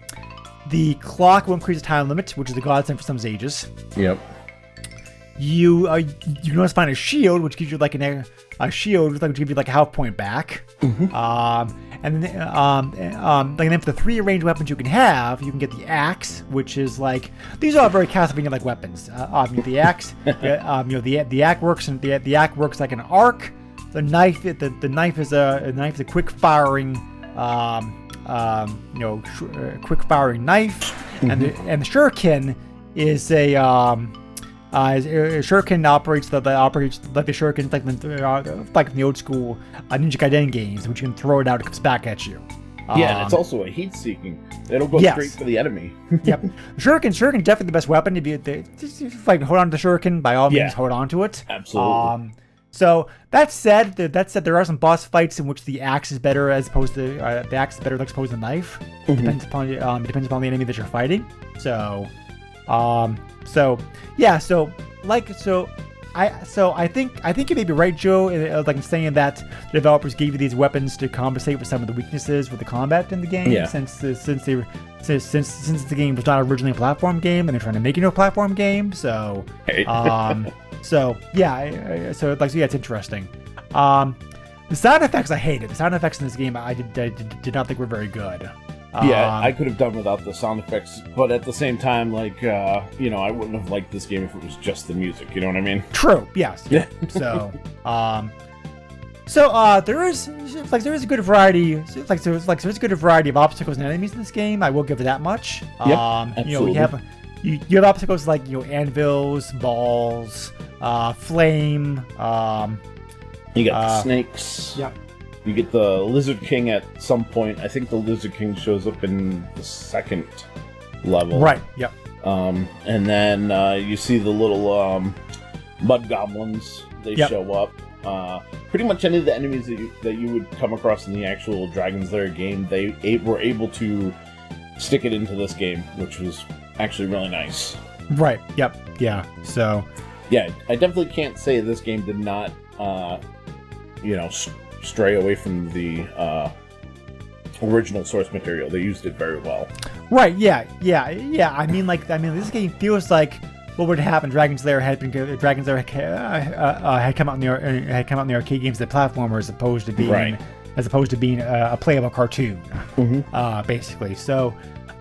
the clock will increase the time limit, which is a godsend for some ages. Yep. You uh, you can always find a shield, which gives you like an a, a shield, which gives you like a health point back. Um, and then um, um, like then for the three ranged weapons you can have, you can get the axe, which is like these are all very Castlevania like weapons. Uh, um, you know, the axe, [LAUGHS] yeah, um, you know the the axe works and the the axe works like an arc. The knife, the, the knife is a, a knife is a quick firing, um, um, you know, sh- uh, quick firing knife, and the and the shuriken is a um, uh, uh, shuriken operates the, the operates like the shuriken like the uh, like the old school uh, Ninja Gaiden games, which you can throw it out, it comes back at you. Yeah, and Um, it's also a heat seeking. It'll go Yes. straight for the enemy. [LAUGHS] yep. Shuriken, Shuriken definitely the best weapon. If you just, like hold on to the Shuriken, by all means, Yeah. hold on to it. Absolutely. Um, so that said, th- that said, there are some boss fights in which the axe is better as opposed to uh, the axe is better as opposed to the knife. Depends upon um, it depends upon the enemy that you're fighting. So, um, so yeah, so like so. I, so I think I think you may be right, Joe. uh, Like in saying that the developers gave you these weapons to compensate for some of the weaknesses with the combat in the game. Yeah. Since the, since they since, since since the game was not originally a platform game and they're trying to make it a platform game, so [LAUGHS] um, so yeah, so like so yeah, it's interesting. Um, the sound effects I hated. The sound effects in this game I did, I did, did not think were very good. Yeah, Um, I could have done without the sound effects, but at the same time, like, uh, you know, I wouldn't have liked this game if it was just the music. You know what I mean? True. Yes. Yeah. so, um, so uh, there is like there is a good variety. Like there's like there's a good variety of obstacles and enemies in this game. I will give it that much. Yep, um, you know, absolutely. you have you, you have obstacles like you know anvils, balls, uh, flame. Um, You got Uh, snakes. Yep. You get the Lizard King at some point. I think the Lizard King shows up in the second level. right. Yep. Um, and then uh, you see the little um, mud goblins. They Yep. show up. Uh, pretty much any of the enemies that you, that you would come across in the actual Dragon's Lair game, they a- were able to stick it into this game, which was actually really nice. Right. Yep. Yeah. So. Yeah, I definitely can't say this game did not, uh, you know, stray away from the uh, original source material. They used it very well. Right. Yeah. Yeah. Yeah. I mean, like, I mean, this game feels like what would happen. Dragon's Lair had been Dragon's Lair had, uh, uh, had come out in the uh, had come out in the arcade games, the platformer, as opposed to being Right. as opposed to being a, a playable cartoon, uh, basically. So.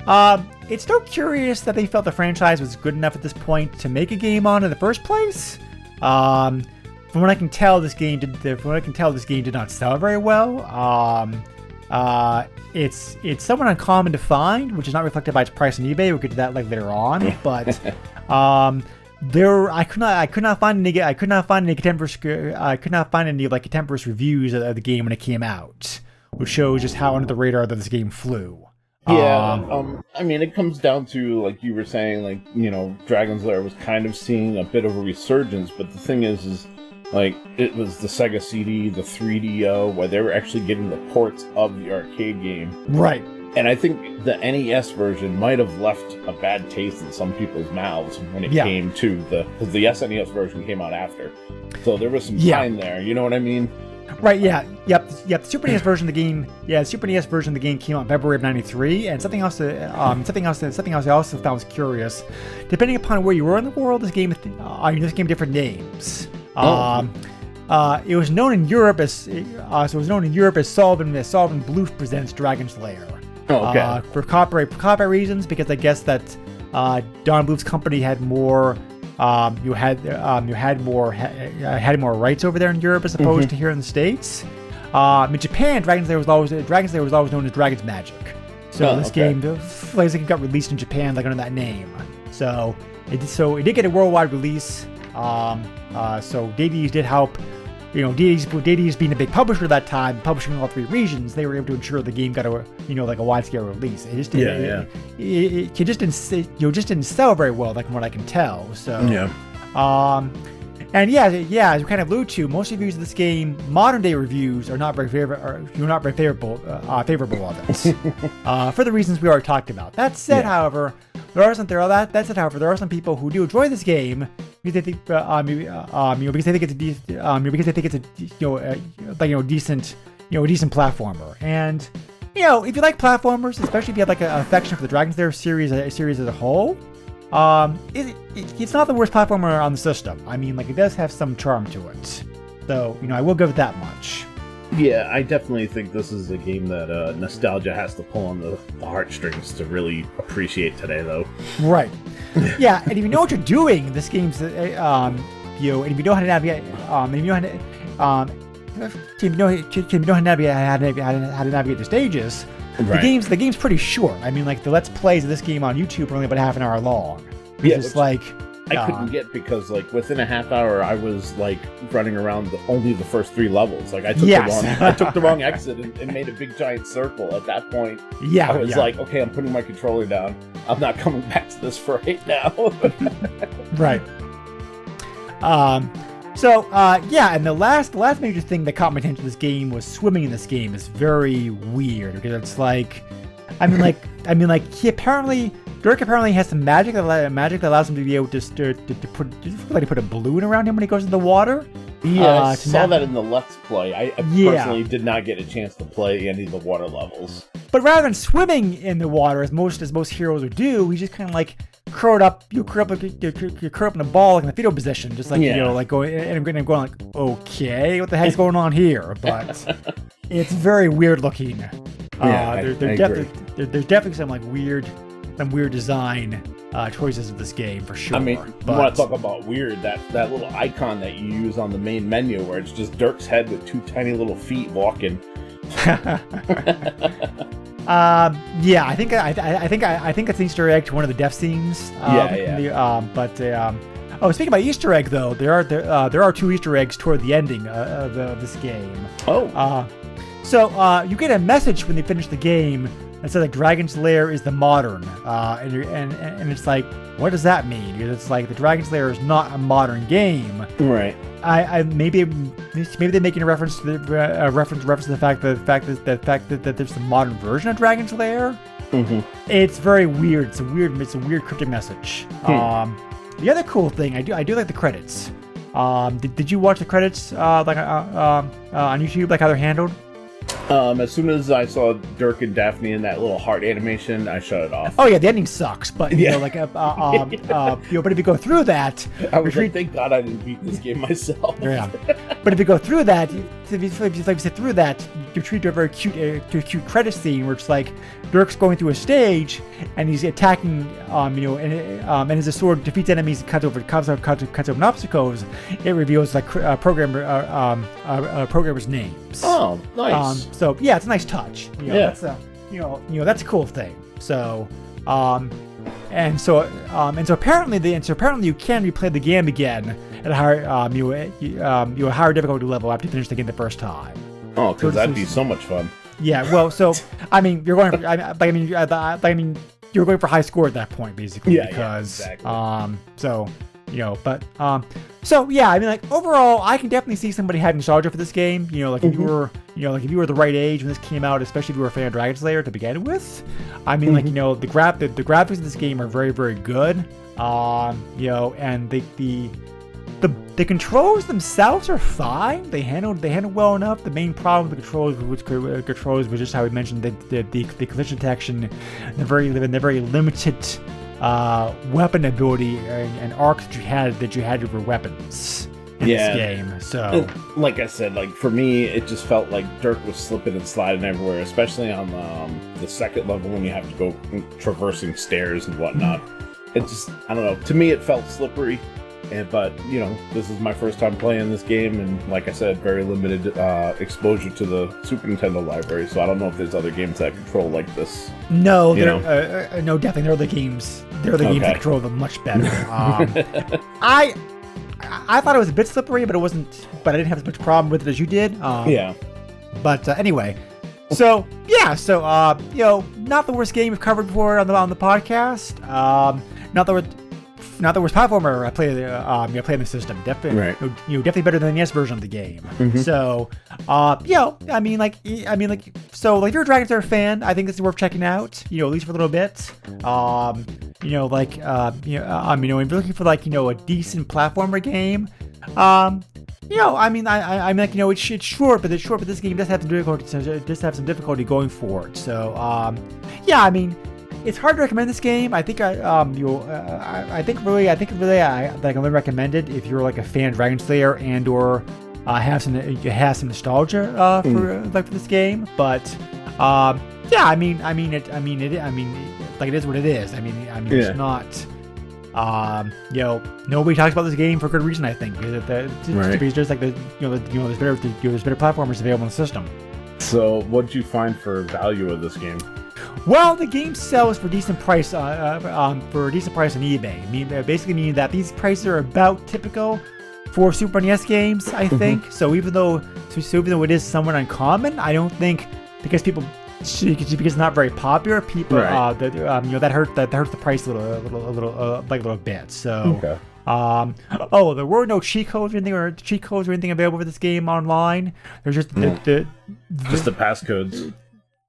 Um, it's still curious that they felt the franchise was good enough at this point to make a game on in the first place. Um, from what I can tell, this game did. From what I can tell, this game did not sell very well. Um, uh, it's it's somewhat uncommon to find, which is not reflected by its price on eBay. We'll get to that like later on, [LAUGHS] but um, there I could not I could not find any I could not find any contemporary I could not find any like contemporaneous reviews of, of the game when it came out, which shows just how under the radar that this game flew. Yeah, Um, um, I mean, it comes down to like you were saying, like you know, Dragon's Lair was kind of seeing a bit of a resurgence, but the thing is, is like it was the Sega CD, the 3DO, where they were actually getting the ports of the arcade game, right. and I think the NES version might have left a bad taste in some people's mouths when it Yeah. came to the because the SNES version came out after, so there was some Yeah. time there. You know what I mean? Right, yeah, yep, yep. The Super NES version of the game, yeah, the Super NES version of the game came out in February of '93, and something else, uh, um, something else, something else I also found was curious. Depending upon where you were in the world, this game, uh, this game, different names. Oh. Um, uh, it was known in Europe as, uh, so it was known in Europe as Solvin, as presents Dragon's Lair. Oh, okay. Uh, for copyright for copyright reasons, because I guess that uh, Don Bluth's company had more. Um, you had um, you had more ha- uh, had more rights over there in Europe as opposed to here in the states. Um, in Japan, Dragon's Lair was always Dragon's Lair was always known as Dragon's Magic. So Oh, this okay. game, the like, it got released in Japan like under that name. So it so it did get a worldwide release. Um, uh, so DVDs did help you know, DD's, DD's being a big publisher at that time, publishing in all three regions, they were able to ensure the game got a, you know, like a wide scale release. It just didn't, Yeah, it, It, it just didn't, it, you know, just didn't sell very well, like from what I can tell. So, Yeah. um, and yeah, yeah, as we kind of allude to, most reviews of this game, modern day reviews, are not very favorable. Are, you're not very favorable, uh, favorable of it, [LAUGHS] uh, for the reasons we already talked about. That said, Yeah. however, there are some there are that that said, however, there are some people who do enjoy this game because they think, uh, um, uh, um, you know, because they think it's a de- um, because they think it's a you know, uh, like you know, decent, you know, a decent platformer. And you know, if you like platformers, especially if you have like an affection for the Dragon's Lair series, uh, series as a whole, um, it, it, it's not the worst platformer on the system. I mean, like it does have some charm to it. So you know, I will give it that much. Yeah, I definitely think this is a game that uh, nostalgia has to pull on the, the heartstrings to really appreciate today, though. Right. yeah, and if you know what you're doing, this game's uh, um, you know, and if you know how to navigate, um, and if you know how to, um, if you know, if you know how to navigate, how to navigate, how to, how to navigate the stages, right. the game's the game's pretty short. I mean, like the let's plays of this game on YouTube are only about half an hour long. Yeah, it's like I couldn't get because like within a half hour I was like running around the, only the first three levels. Like I took Yes. the wrong I took the wrong exit and, and made a big giant circle. At that point, Yeah, I was yeah. like, okay, I'm putting my controller down. I'm not coming [LAUGHS] back to this for right now. [LAUGHS] Right. Um. So, uh, yeah, and the last, last major thing that caught my attention in this game was swimming in this game is very weird because it's like, I mean, like, I mean, like he apparently, Dirk apparently has some magic that magic that allows him to be able to, to, to, to put, like to put a balloon around him when he goes in the water. yeah, Uh, I saw nav- that in the Let's Play. I, I Yeah. personally did not get a chance to play any of the water levels. But rather than swimming in the water as most as most heroes would do, he just kind of like curled up, you curl up, you you curl up in a ball like in the fetal position, just like you know, like going and I'm going, like, okay, what the heck's going on here? But [LAUGHS] it's very weird looking. Yeah, uh, I- there, there I definitely there, there's definitely some like weird, some weird design uh, choices of this game for sure. I mean, you but want to talk about weird? That that little icon that you use on the main menu, where it's just Dirk's head with two tiny little feet walking. [LAUGHS] Um, yeah, I think I, I, think I, I think it's an Easter egg to one of the death scenes. Uh, Yeah, yeah. the- um, but um, oh, speaking about Easter egg though, there are there, uh, there are two Easter eggs toward the ending uh, of uh, this game. Oh, Uh, so uh, you get a message when you finish the game that says like Dragon's Lair is the modern, uh, and, you're, and and it's like, what does that mean? Because it's like the Dragon's Lair is not a modern game. right. I, I maybe maybe they're making a reference to the uh, reference reference to the fact that the fact that the fact that, that there's a modern version of Dragon's Lair. Mm-hmm. It's very weird. It's a weird. It's a weird cryptic message. Um, the other cool thing I do I do like the credits. Um, did, did you watch the credits uh, like uh, um, uh, on YouTube like how they're handled? Um, as soon as I saw Dirk and Daphne in that little heart animation, I shut it off. Oh yeah, the ending sucks, but you Yeah. know like uh, uh, um, uh, you know, but if you go through that, [LAUGHS] I was like, thank God I didn't beat this game myself. Yeah. [LAUGHS] but if you go through that, if you, if you, if you sit through that, you're treated to a very cute, uh, to a cute credit scene where it's like Dirk's going through a stage and he's attacking, um, you know, and um, and as the sword defeats enemies and cuts over cuts over cuts, cuts over obstacles, it reveals like uh, programmer uh, um, uh, uh, programmers' names. Oh, nice. Um, so yeah, it's a nice touch. You know, Yeah. That's a, you know, you know, that's a cool thing. So, um, and so, um, and so apparently, the and so apparently you can replay the game again at a higher, um, you, you, um, you a higher difficulty level after you finish the game the first time. oh, so because that'd be so much fun. Yeah. Well, so I mean, you're going. For, I, I mean, uh, I mean, you're going for high score at that point, basically. Yeah, yeah, Because, exactly. um, so you know, but um, so yeah, I mean, like overall, I can definitely see somebody having nostalgia for this game. You know, like if Mm-hmm. you were, you know, like if you were the right age when this came out, especially if you were a fan of Dragon's Lair to begin with. I mean, like you Mm-hmm. know, the graph, the, the graphics of this game are very, very good. Um, you know, and the the the the controls themselves are fine. They handled they handled well enough. The main problem with the controls, which uh, controls, was just how we mentioned the the, the, the collision detection, the very the very limited uh, weapon ability and, and arc that you had that you had over weapons in Yeah. this game. So And like I said, like for me, it just felt like Dirk was slipping and sliding everywhere, especially on um, the second level when you have to go traversing stairs and whatnot. It just, I don't know. To me, it felt slippery. And but you know, this is my first time playing this game, and like I said, very limited uh, exposure to the Super Nintendo library. So I don't know if there's other games that control like this. no, you uh, uh, no, definitely there are the games. There are the games that control them much better. [LAUGHS] Um, I. I thought it was a bit slippery, but it wasn't. But I didn't have as much problem with it as you did. Um, Yeah. But uh, anyway, so yeah, so uh, you know, not the worst game we've covered before on the on the podcast. Um, not the worst, not the worst platformer I played. Uh, um, you know, played in the system. Definitely, Right. you know, definitely better than the NES version of the game. So, uh, you know, I mean, like, I mean, like, so like, if you're a Dragon's Lair fan, I think this is worth checking out. You know, at least for a little bit. Um, you know, like, uh, you know, um, you know, if you're looking for like, you know, a decent platformer game, um, you know, I mean, I, I, I'm like, you know, it's, it's short, but it's short, but this game does have some difficulty, it does have some difficulty going for it. So, um, yeah, I mean, it's hard to recommend this game. I think I, um, you, uh, I, I think really, I think really, I, that I can only recommend it if you're like a fan of Dragon's Lair and or uh, have some, you have some nostalgia uh, for like for this game. But, um, yeah, I mean, I mean it, I mean it, I mean, like it is what it is. I mean, I mean, Yeah. it's not. Um, you know, nobody talks about this game for good reason. I think because the, it's Right. there's like the you know the, you know there's better you know, there's better platformers available in the system. So, what'd you find for value of this game? Well, the game sells for decent price uh, uh, um, for a decent price on eBay. I mean, uh, basically meaning that these prices are about typical for Super NES games. I think so. Even though so, so even though it is somewhat uncommon, I don't think because people because it's not very popular, people Right. uh, that um, you know that hurt that, that hurts the price a little a little a little uh, like a little bit. So. Okay. Um, oh, there were no cheat codes or anything, or cheat codes or anything available for this game online. There's just the, the, Just the passcodes.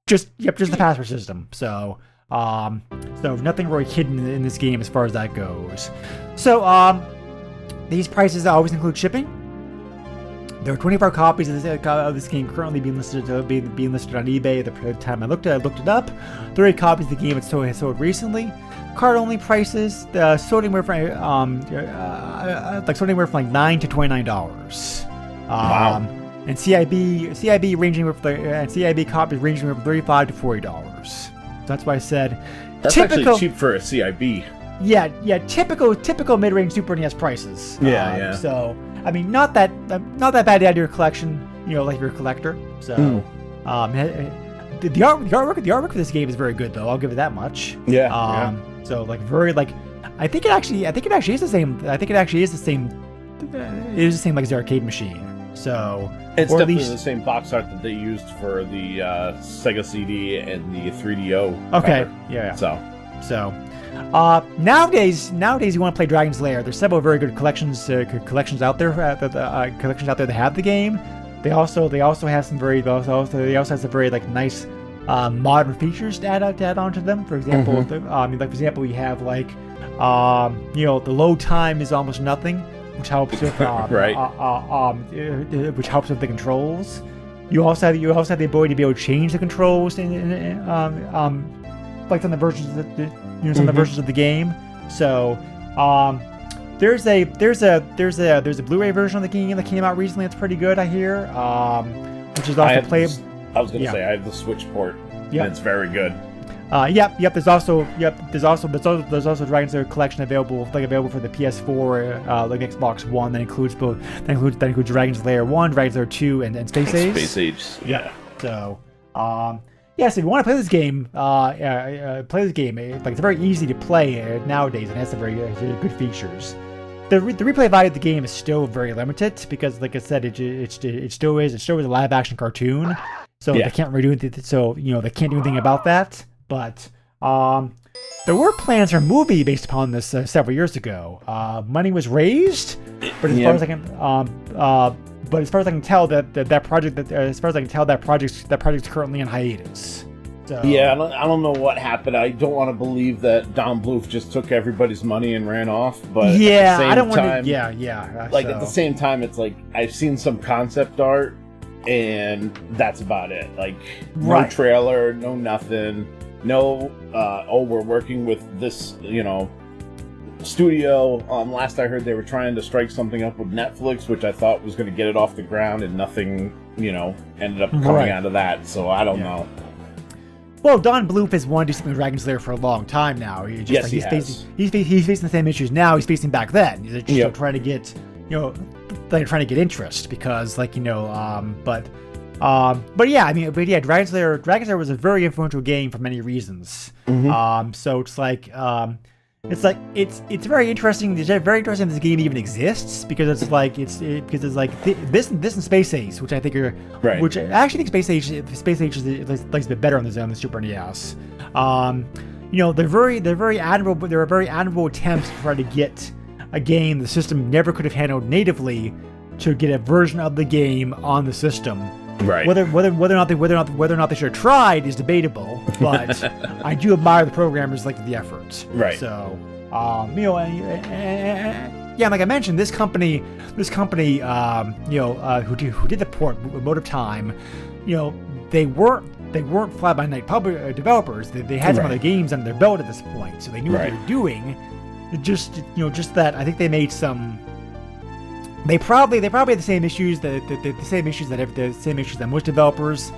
Just yep, just the [LAUGHS] password system. So, um, so nothing really hidden in this game as far as that goes. So, um, these prices always include shipping. There are 24 copies of this, uh, of this game currently being listed uh, being, being listed on eBay. The time I looked at, I looked it up. 30 copies of the game it's sold, has sold recently. Card only prices, uh, sold anywhere from um, uh, uh, like sold anywhere from like nine to 29 dollars. Um, Wow. And CIB CIB ranging with the and CIB copies ranging from 35 to 40 dollars. So that's why I said That's typical. actually cheap for a CIB. Yeah, yeah, typical typical mid-range Super NES prices. Yeah, Um, yeah. So I mean, not that uh, not that bad to add to your collection. You know, like you're collector. So Hmm. um, eh, eh, the, the art the artwork the artwork for this game is very good though. I'll give it that much. Yeah, Um. So like very like, I think it actually I think it actually is the same. I think it actually is the same. It is the same like as the arcade machine. So It's definitely least the same box art that they used for the uh, Sega CD and the 3DO. okay. Yeah. yeah. So, So, uh, nowadays, nowadays you want to play Dragon's Lair. There's several very good collections, uh, collections out there, uh, that- uh, collections out there that have the game. They also, they also have some very, they also, they also have some very like nice, uh, modern features to add, to add onto them. For example, the, um, like for example, we have like, um, you know, the load time is almost nothing, which helps with, [LAUGHS] um, Right. uh, uh, um, uh, which helps with the controls. You also have you also have the ability to be able to change the controls in, in, in, um, um, like on the versions of the, you know some of the versions of the game. So um, there's a there's a there's a there's a Blu-ray version of the game that came out recently. It's pretty good, I hear. Um, which is I, also playable. I was going to yeah. say, I have the Switch port. Yeah. And it's very good. Uh, yep, yep. There's also yep. There's also there's also there's also Dragon's Lair collection available like available for the PS4, uh, like Xbox One. That includes both that includes that includes Dragon's Lair One, Dragon's Lair Two, and, and Space Ace. Space Ace. Yeah. So, um, yes, if you want to play this game, uh, uh, uh, play this game. It, like it's very easy to play nowadays. It has some very, uh, very good features. The, re- the replay value of the game is still very limited because, like I said, it it, it, it still is it still is a live action cartoon, so Yeah. they can't really do anything. So you know they can't do anything about that. But um, there were plans for a movie based upon this uh, several years ago. Uh, money was raised, but as Yeah. far as I can, um, uh, but as far as I can tell, that that, that project, that uh, as far as I can tell, that project that project's currently in hiatus. So, Yeah, I don't, I don't know what happened. I don't want to believe that Don Bluth just took everybody's money and ran off. But yeah, at the same I don't want to. Yeah, yeah. uh, Like so- at the same time, it's like I've seen some concept art, and that's about it. Like no Right. trailer, no nothing, no. Uh, oh, we're working with this, you know, studio. Um, last I heard, they were trying to strike something up with Netflix, which I thought was going to get it off the ground, and nothing, you know, ended up coming Right. out of that. So I don't Yeah. know. Well, Don Bluth has wanted to do something with Dragon's Lair for a long time now. He just, Yes, like, he he's has. facing he's, he's facing the same issues now he's facing back then. He's just Yep. trying to get you know like trying to get interest because like you know um but um but yeah I mean but yeah Dragon's Lair Dragon's Lair was a very influential game for many reasons. Mm-hmm. Um so it's like um it's like it's it's very interesting. It's very interesting this game even exists because it's like it's it, because it's like th- this this and Space Ace, which I think are Right. which I actually think Space Ace Space Ace is likes a bit better on the on the Super NES. Um, you know they're very they're very admirable. They're a very admirable attempts to try to get a game the system never could have handled natively to get a version of the game on the system. Right. Whether whether whether or not they whether or not whether or not they should have tried is debatable, but [LAUGHS] I do admire the programmers like the effort. Right. So, um, you know, and, and- yeah, like I mentioned, this company, this company, um, you know, uh, who did, who did the port, MotiveTime, you know, they weren't they weren't fly by night public uh, developers. They, they had some Right. other games under their belt at this point, so they knew what they were doing. Just you know, just that I think they made some. They probably they probably had the same issues that the, the, the same issues that the same issues that most developers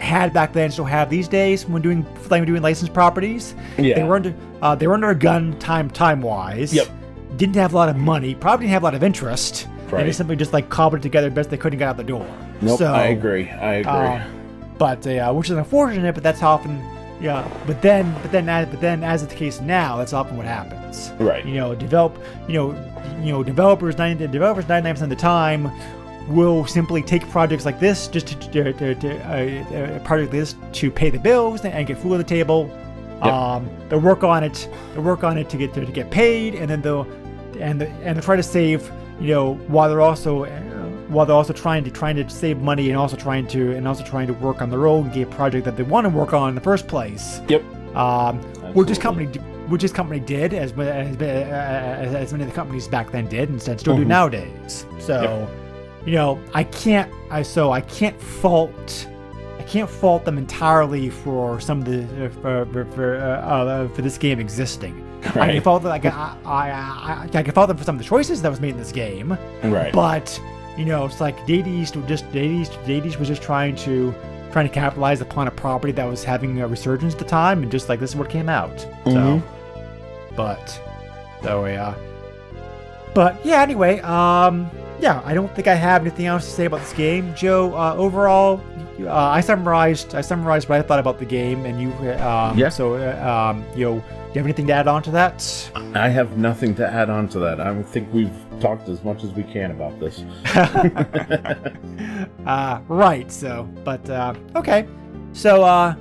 had back then still have these days when doing when doing licensed properties. Yeah. They were under uh, they were under a gun time time wise. Yep. Didn't have a lot of money. Probably didn't have a lot of interest. And Right. they simply just like cobbled it together best they could and got out the door. Nope. So, I agree. I agree. uh, but uh, which is unfortunate, but that's how often. Yeah, but then, but then, as, but then, as it's the case now, that's often what happens. Right. You know, develop. You know, you know, developers ninety developers ninety nine percent of the time will simply take projects like this just to, to, to, to uh, a project like this to pay the bills and get food on the table. Yep. Um, they'll work on it. They'll work on it to get to, get paid, and then they'll and the, and they'll try to save. You know, while they're also while they're also trying to trying to save money and also trying to and also trying to work on their own game project that they want to work on in the first place. yep. Um, which this company which this company did as as, as, as many of the companies back then did and still do Mhm. nowadays. So, you know, I can't I so I can't fault I can't fault them entirely for some of the uh, for for for, uh, uh, for this game existing. [LAUGHS] I can fault them. Like, I, I, I, I can fault them for some of the choices that was made in this game. Right. But you know, it's like Data East was just Data East, Data East was just trying to trying to capitalize upon a property that was having a resurgence at the time, and just like this is what came out. Mhm. So, but so yeah, but yeah. Anyway, um, yeah, I don't think I have anything else to say about this game, Joe. Uh, overall, uh, I summarized I summarized what I thought about the game, and you, um, Yeah. So, uh, um, you know, do you have anything to add on to that? I have nothing to add on to that. I think we've talked as much as we can about this. [LAUGHS] uh, right. So, but uh, okay. So, uh,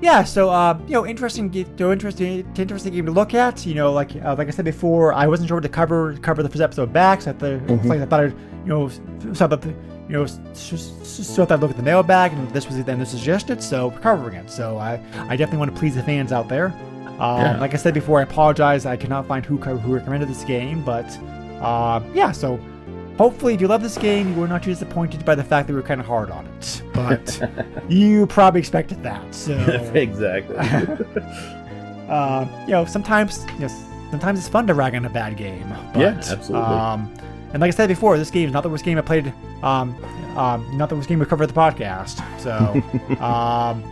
yeah. So, uh, you know, interesting, so interesting, interesting game to look at. You know, like uh, like I said before, I wasn't sure what to cover cover the first episode back. So I thought, like, I thought, I'd, you know, so that you know, so I thought I'd look at the mailbag, and this was then the suggested. So we're covering it. So I I definitely want to please the fans out there. Um, Yeah. Like I said before, I apologize. I cannot find who who recommended this game, but uh, yeah. So hopefully, if you love this game, you were not too disappointed by the fact that we were kind of hard on it. But [LAUGHS] you probably expected that. So [LAUGHS] exactly. [LAUGHS] uh, you know, sometimes you know, sometimes it's fun to rag on a bad game. But, Yeah, absolutely. Um, and like I said before, this game is not the worst game I played. Um, um, not the worst game we covered the podcast. So, um,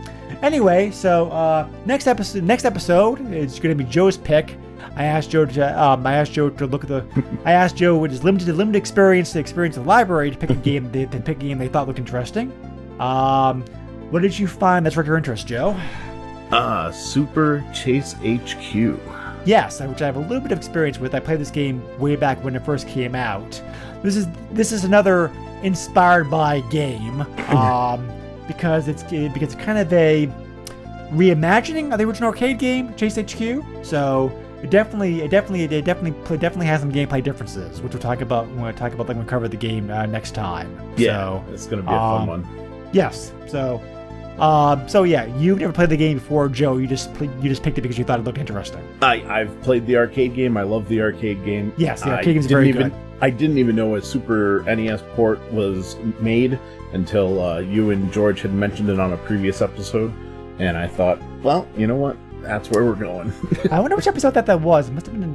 anyway, so uh, next episode, next episode is going to be Joe's pick. I asked Joe to, um, I asked Joe to look at the, I asked Joe with his limited limited experience the experience of the library to pick a [LAUGHS] game, to to pick a game they thought looked interesting. Um, what did you find that struck your interest, Joe? uh, Super Chase HQ. Yes, which I have a little bit of experience with. I played this game way back when it first came out. This is this is another inspired by game, [LAUGHS] um, because it's because it's kind of a reimagining of the original arcade game, Chase HQ. So it definitely, it definitely, it definitely, it definitely has some gameplay differences, which we'll talk about when we talk about like when we cover the game uh, next time. Yeah, So, it's gonna be a fun um, one. Yes. So, um, so yeah, you've never played the game before, Joe. You just pl- you just picked it because you thought it looked interesting. I I've played the arcade game. I love the arcade game. Yes, the arcade game's didn't very even, good. I didn't even know a Super NES port was made until uh, you and George had mentioned it on a previous episode, and I thought, well, you know what? That's where we're going. [LAUGHS] I wonder which episode that that was. It must have been.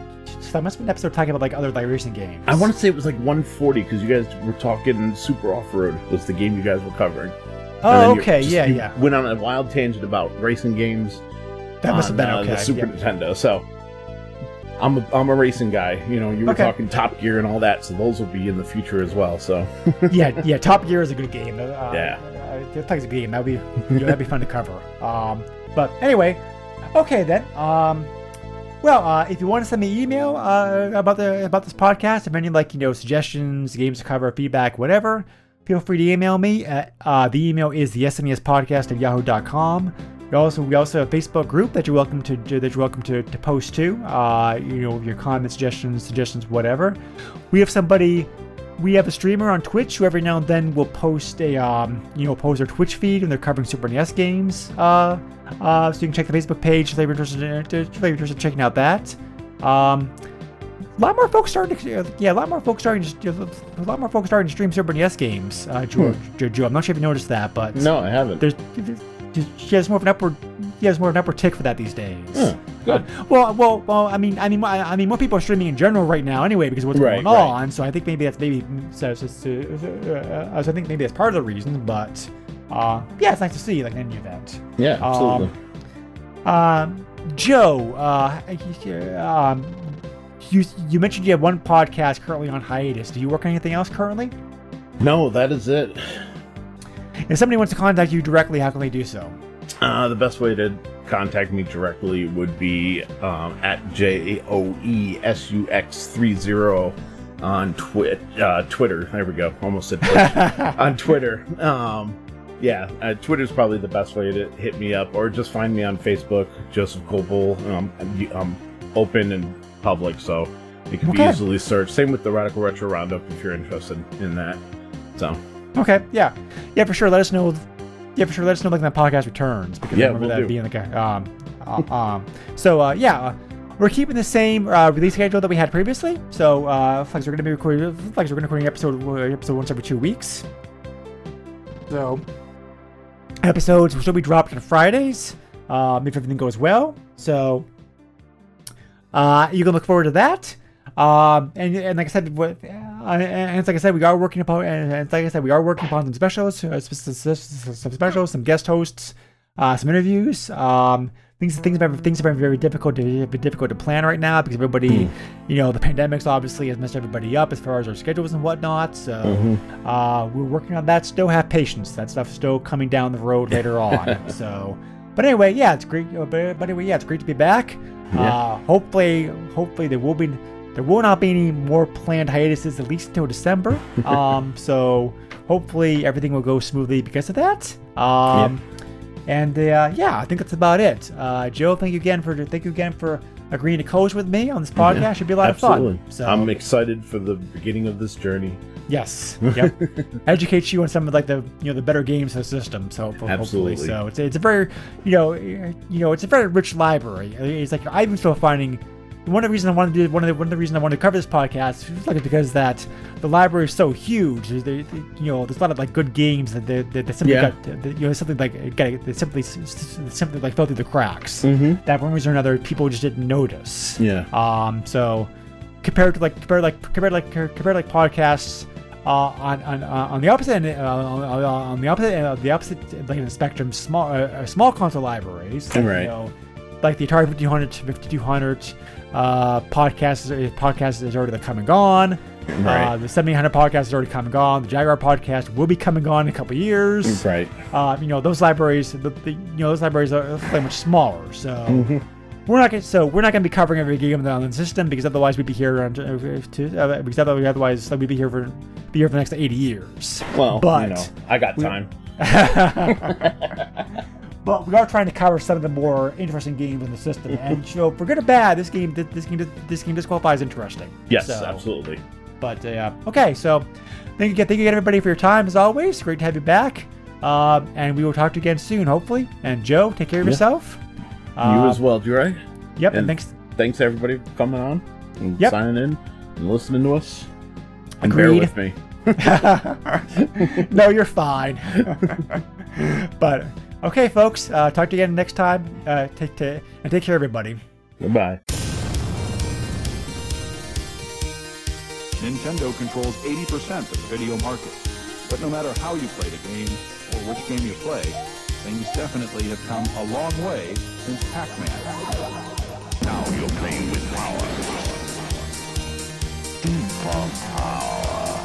That must have been an episode talking about like other racing games. I want to say it was like 140 because you guys were talking Super Off Road was the game you guys were covering. Oh, okay, just- yeah, yeah. Went on a wild tangent about racing games. That must have on, been uh, okay. The Super yeah. Nintendo. So I'm a, I'm a racing guy. You know, you were Okay. talking Top Gear and all that, so those will be in the future as well. So [LAUGHS] yeah, yeah. Top Gear is a good game. Uh, Yeah. uh, Top a good game. That'd be you know, that'd be fun to cover. Um, but anyway, okay then. Um, Well, uh, if you want to send me email uh, about the about this podcast, if any like you know suggestions, games to cover, feedback, whatever, feel free to email me. At, uh, the email is the SNES podcast at yahoo.com. We also we also have a Facebook group that you're welcome to that you're welcome to, to post to. Uh, you know your comments, suggestions, suggestions, whatever. We have somebody. We have a streamer on Twitch who every now and then will post a um, you know post their Twitch feed when they're covering Super NES games. Uh, uh, so you can check the Facebook page if you're interested in, if you're interested in checking out that. Um, a lot more folks starting to, yeah, a lot more folks starting to, a lot more folks starting to stream Super NES games. Uh, George, Joe, I'm not sure if you noticed that, but No, I haven't. there's, there's she has more of an upward, he has more of an upward tick for that these days. Huh, good. [LAUGHS] Well, well, well. I mean, I mean, I I mean, more people are streaming in general right now, anyway, because of what's Right, going right. on. So I think maybe that's maybe so, so, so, uh, so I think maybe that's part of the reason. But uh, yeah, it's nice to see, like in any event. yeah, absolutely. Um, Joe, uh, um, you you mentioned you have one podcast currently on hiatus. Do you work on anything else currently? no, that is it. If somebody wants to contact you directly, how can they do so? Uh, the best way to contact me directly would be um, at J O E S U X three zero on Twi- uh, Twitter. There we go. Almost said [LAUGHS] on Twitter. Um, yeah, uh, Twitter's probably the best way to hit me up, or just find me on Facebook, Joseph Copel. Um, I'm, I'm open and public, so it can be easily searched. Same with the Radical Retro Roundup if you're interested in that. So Okay, yeah, yeah, for sure. Let us know. Yeah, for sure. Let us know like when that podcast returns because Yeah, I remember will that do. being like a um, uh, um. So uh, yeah, uh, we're keeping the same uh, release schedule that we had previously. So uh, like we're gonna be recording, like we're gonna recording episode uh, episode once every two weeks. So episodes will still be dropped on Fridays, um, if everything goes well. So uh, you can look forward to that. Um, and, and like I said, what, uh, and and it's like I said, we are working upon, and it's like I said, we are working upon some specials, uh, some specials, some guest hosts, uh, some interviews. Um, things, things, have been, things have been very difficult to been difficult to plan right now because everybody, you know, the pandemic's obviously has messed everybody up as far as our schedules and whatnot. So uh, we're working on that. Still have patience. That stuff's still coming down the road later [LAUGHS] on. so, but anyway, yeah, it's great. But, but anyway, yeah, it's great to be back. Uh, hopefully, hopefully there will be there will not be any more planned hiatuses at least until December. [LAUGHS] um, so hopefully everything will go smoothly because of that. Um, and uh, yeah, I think that's about it. Uh, Joe, thank you again for thank you again for agreeing to coach with me on this podcast. Should be a lot absolutely. of fun. So I'm excited for the beginning of this journey. Yes. [LAUGHS] Yep. Educates you on some of like the you know the better games in the system. So hopefully, Absolutely. so it's it's a very you know you know it's a very rich library. It's like I'm still finding one of the reasons I wanted to do one of the one of the reasons I wanted to cover this podcast is like because that the library is so huge. There's, there- you know, there's a lot of like good games that they, that, that simply Yeah. got that, you know something like got they simply simply like fell through the cracks. Mm-hmm. That one reason or another, people just didn't notice. Yeah. Um, so compared to like compared like compared like compared like podcasts uh, on on uh, on the opposite end, uh, on, on- the opposite end of the opposite like in the spectrum, small uh, uh, small console libraries, Right. You know, like the Atari 5200 to 5200 uh, podcast is- podcast is already come and gone. Uh, the 7800 podcast is already come and gone. The Jaguar podcast will be coming on in a couple years Right. uh, you know those libraries the, the, you know those libraries are much smaller so Mm-hmm. we're not gonna so we're not gonna be covering every game on the island system because otherwise we'd be here on, uh, to, uh, because otherwise we'd be here for be here for the next 80 years Well, but you know, I got time. [LAUGHS] [LAUGHS] but we are trying to cover some of the more interesting games in the system and you know for good or bad this game this game this game disqualifies interesting Yes, So- absolutely. but uh, okay, so thank you again, thank you again, everybody, for your time as always. Great to have you back. Um, and we will talk to you again soon, hopefully. And Joe, take care of Yeah. yourself. you Uh, as well, Duray. Yep, and, and- thanks. Thanks everybody for coming on and Yep. signing in and listening to us. And Agreed. bear with me. [LAUGHS] no, you're fine. [LAUGHS] but okay, folks, uh, talk to you again next time. Uh, take to, and take care, everybody. Goodbye. Nintendo controls 80% of the video market. But no matter how you play the game, or which game you play, things definitely have come a long way since Pac-Man. Now you're playing with power. Super power.